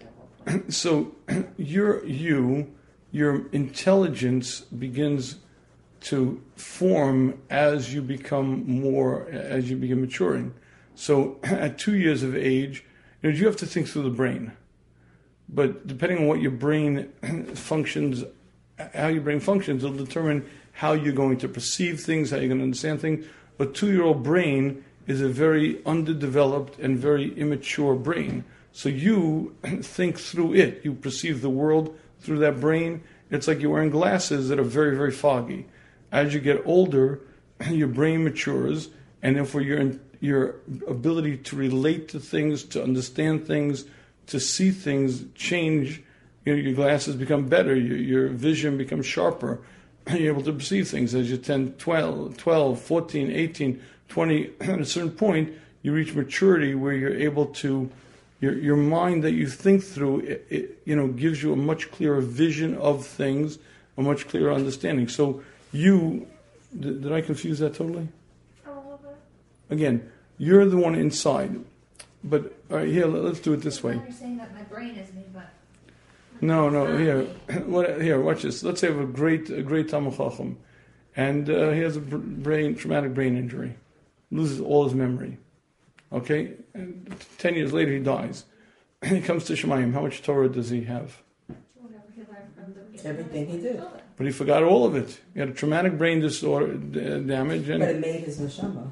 at what point? <clears throat> So <clears throat> your you, your intelligence begins to form as you become more, as you begin maturing. So <clears throat> at two years of age, you know, you have to think through the brain. But depending on what your brain functions, how your brain functions, will determine how you're going to perceive things, how you're going to understand things. A two-year-old brain is a very underdeveloped and very immature brain. So you <clears throat> think through it. You perceive the world through that brain. It's like you're wearing glasses that are very, very foggy. As you get older, <clears throat> your brain matures, and therefore your your ability to relate to things, to understand things, to see things change. You know, your glasses become better, your, your vision becomes sharper. <clears throat> You're able to perceive things as you 10, 12, 12, 14, 18, 20. <clears throat> At a certain point, you reach maturity where you're able to, your, your mind that you think through, it, it, you know, gives you a much clearer vision of things, a much clearer understanding. So you, did, did I confuse that totally? A little bit. Again, you're the one inside. But all right, here, let's do it this way. You're saying that my brain is me, but No, no. Here, <coughs> what, here. Watch this. Let's say I have a great, a great Talmud Chacham, and uh, he has a brain, traumatic brain injury, loses all his memory. Okay, and ten years later he dies. <coughs> he comes to Shamayim, how much Torah does he have? Whatever he learned from the beginning. Everything he did. But he forgot all of it. He had a traumatic brain disorder d- damage, and But it made his neshama.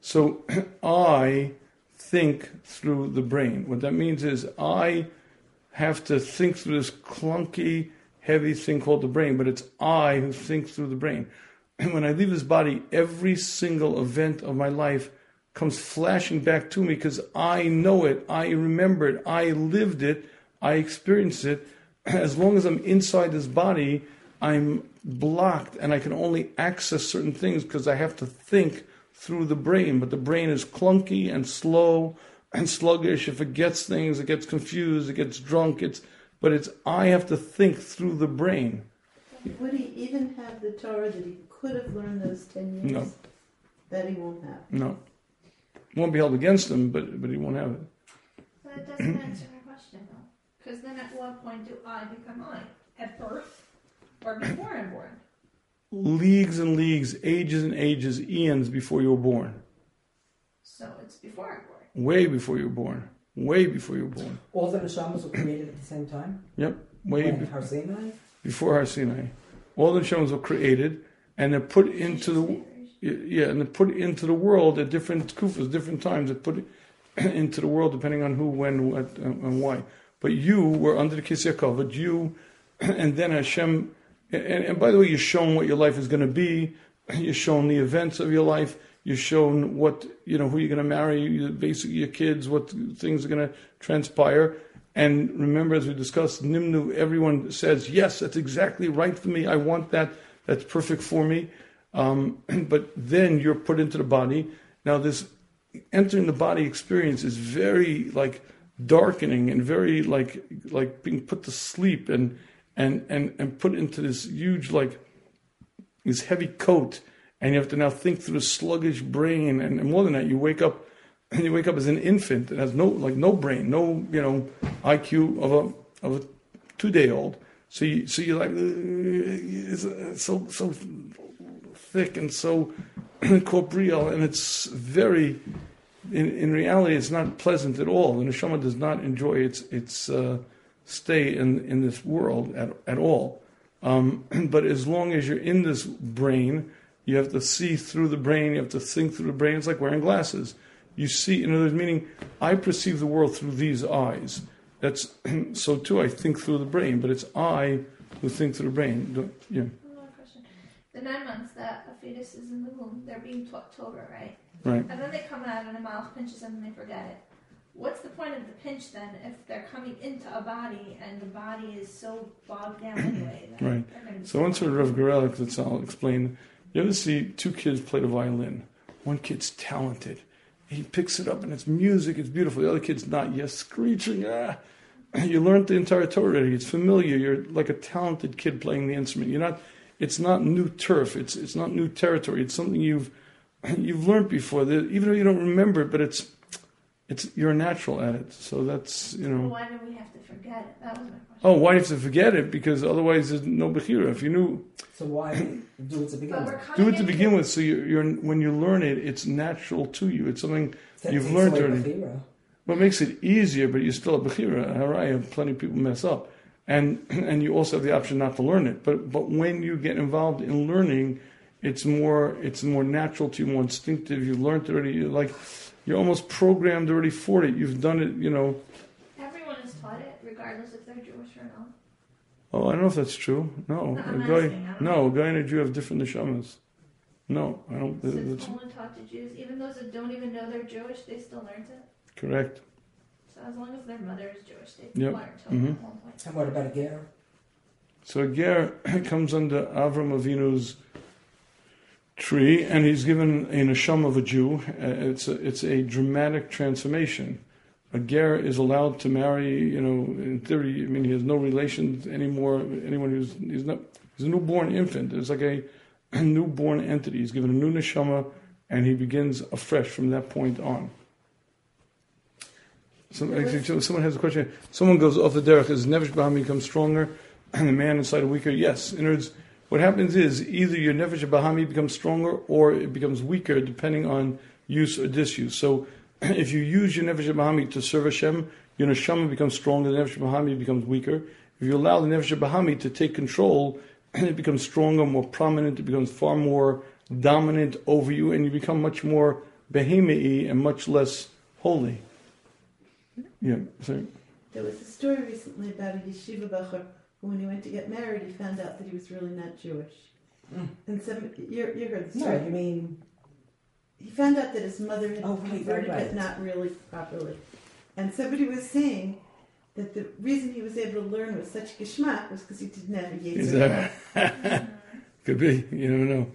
So <coughs> I think through the brain. What that means is I have to think through this clunky, heavy thing called the brain, but it's I who think through the brain. <clears throat> And when I leave this body, every single event of my life comes flashing back to me because I know it, I remember it, I lived it, I experienced it. <clears throat> As long as I'm inside this body, I'm blocked and I can only access certain things because I have to think through the brain, but the brain is clunky and slow and sluggish. It forgets things, it gets confused, it gets drunk. It's but it's I have to think through the brain. Would he even have the Torah that he could have learned those ten years? No. That he won't have. No, won't be held against him, but but he won't have it. But it doesn't answer my question though. Because then at what point do I become I? At birth or before I'm born? Leagues and leagues, ages and ages, eons before you were born. So it's before I'm born. Way before you were born. Way before you were born. All the neshamas were created at the same time. Yep. Way be- Har Sinai? before Har Sinai. All the Neshamas were created and they're put into the yeah, and they're put into the world at different kufas, different times. They're put <clears throat> into the world depending on who, when, what, and and why. But you were under the kiseh hakavod. You, <clears throat> and then Hashem. And, and by the way, you're shown what your life is going to be. <clears throat> You're shown the events of your life. You're shown what you know who you're going to marry. Basically, your kids, what things are going to transpire. And remember, as we discussed, Nimnu, everyone says, yes, that's exactly right for me. I want that. That's perfect for me. Um, <clears throat> but then you're put into the body. Now, this entering the body experience is very like darkening and very like like being put to sleep and and and and put into this huge like this heavy coat and you have to now think through a sluggish brain. And, more than that you wake up and <laughs> you wake up as an infant that has no like no brain no you know IQ of a of a two day old so you so you're like uh, it's, uh, so so thick and so <clears throat> corporeal. And it's very in, in reality it's not pleasant at all. And the neshama does not enjoy its its uh, stay in in this world at, at all. Um, <clears throat> but as long as you're in this brain you have to see through the brain you have to think through the brain it's like wearing glasses you see in other words meaning i perceive the world through these eyes that's <clears throat> so too i think through the brain but it's i who think through the brain Don't- yeah One more question. The nine months that a fetus is in the womb, they're being taught Torah, right? right And then they come out and a mouth pinches them and they forget it. What's the point of the pinch then if they're coming into a body and the body is so bogged down anyway? Right. they're gonna be So once heard Rav Gorelick, that's I'll explain. You ever see two kids play the violin? One kid's talented. He picks it up and it's music, it's beautiful. The other kid's not yet screeching. Ah. <clears throat> You learned the entire Torah already. It's familiar. You're like a talented kid playing the instrument. You're not. It's not new turf. It's it's not new territory. It's something you've <clears throat> you've learned before. Even though you don't remember it, but it's it's you're natural at it. So that's you know. Why do we have to forget it? That was my question. Oh, why do you have to forget it? Because otherwise there's no bechira. If you knew So why do it to begin with? do it to begin with. So you're, you're when you learn it, it's natural to you. It's something That you've takes learned away already. Bechira. what makes it easier, but you're still a bechira. Haraya, plenty of people mess up, and <clears throat> and you also have the option not to learn it. But but when you get involved in learning, it's more it's more natural to you, more instinctive. You've learned already. You're like you're almost programmed already for it. You've done it. You know. Everyone is taught it, regardless if they're Jewish or not. Oh, I don't know if that's true. No, No, a I'm guy. asking, No, a guy and a Jew have different neshamas. No, I don't. So it's only taught to Jews. Even those that don't even know they're Jewish, they still learn it. correct. So as long as their mother is Jewish, they Yep. learned Torah Mhm. at one point. And what about a ger? So a Ger <clears throat> comes under Avram Avinu's tree, and he's given a neshama of a Jew. Uh, It's a, it's a dramatic transformation. A Ger is allowed to marry, you know, in theory, I mean, he has no relations anymore. Anyone who's, he's not, he's a newborn infant. It's like a, <clears throat> a newborn entity. He's given a new neshama, and he begins afresh from that point on. Some, actually, someone has a question. Someone goes off the derech. Is Bahami become stronger <clears throat> and the man inside weaker? Yes. In other words, what happens is either your Nefesh Bahami becomes stronger or it becomes weaker depending on use or disuse. So <clears throat> if you use your nefesh bahami to serve Hashem, your neshama becomes stronger. The nefesh bahami becomes weaker. If you allow the nefesh bahami to take control, <clears throat> it becomes stronger, more prominent. It becomes far more dominant over you, and you become much more behemei and much less holy. Yeah, sorry. There was a story recently about a yeshiva bacher who, when he went to get married, he found out that he was really not Jewish. Mm. And some you you heard the story. No, story. you mean He found out that his mother had Oh, right, converted, right, right. but not really properly. And somebody was saying that the reason he was able to learn with such geschmack was because he didn't have a Is yetzer. <laughs> could be? You never know.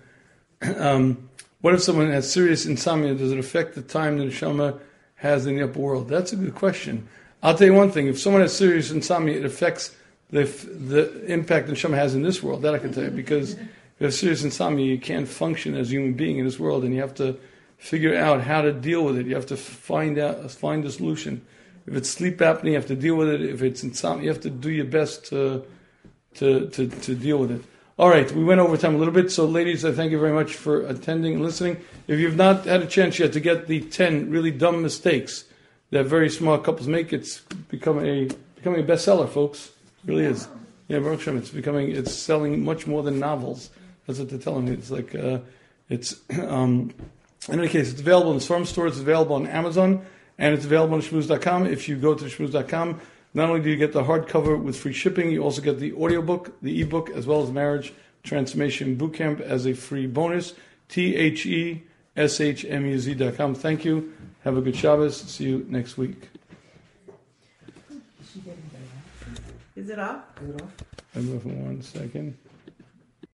<clears throat> Um, what if someone has serious insomnia? Does it affect the time the neshama has in the upper world? That's a good question. I'll tell you one thing: if someone has serious insomnia, it affects the the impact neshama has in this world. That I can tell you because if you have serious insomnia, you can't function as a human being in this world, and you have to figure out how to deal with it. You have to find out find a solution. If it's sleep apnea, you have to deal with it. If it's insomnia, you have to do your best to to, to, to deal with it. All right, we went over time a little bit. So, ladies, I thank you very much for attending and listening. If you've not had a chance yet to get the 10 really dumb mistakes that very smart couples make, it's become a, becoming a bestseller, folks. Really is. Yeah, Baruch Hashem, it's becoming, it's selling much more than novels. That's what they're telling me. It's like, uh, it's, <clears throat> um, in any case, it's available in farm stores, it's available on Amazon, and it's available on shmuz.com. If you go to shmuz.com, not only do you get the hardcover with free shipping, you also get the audiobook, the ebook, as well as Marriage Transformation Bootcamp as a free bonus. T H E S H M U Z.com. Thank you. Have a good Shabbos. See you next week. Get it. Is it off? Off. Hold on one second.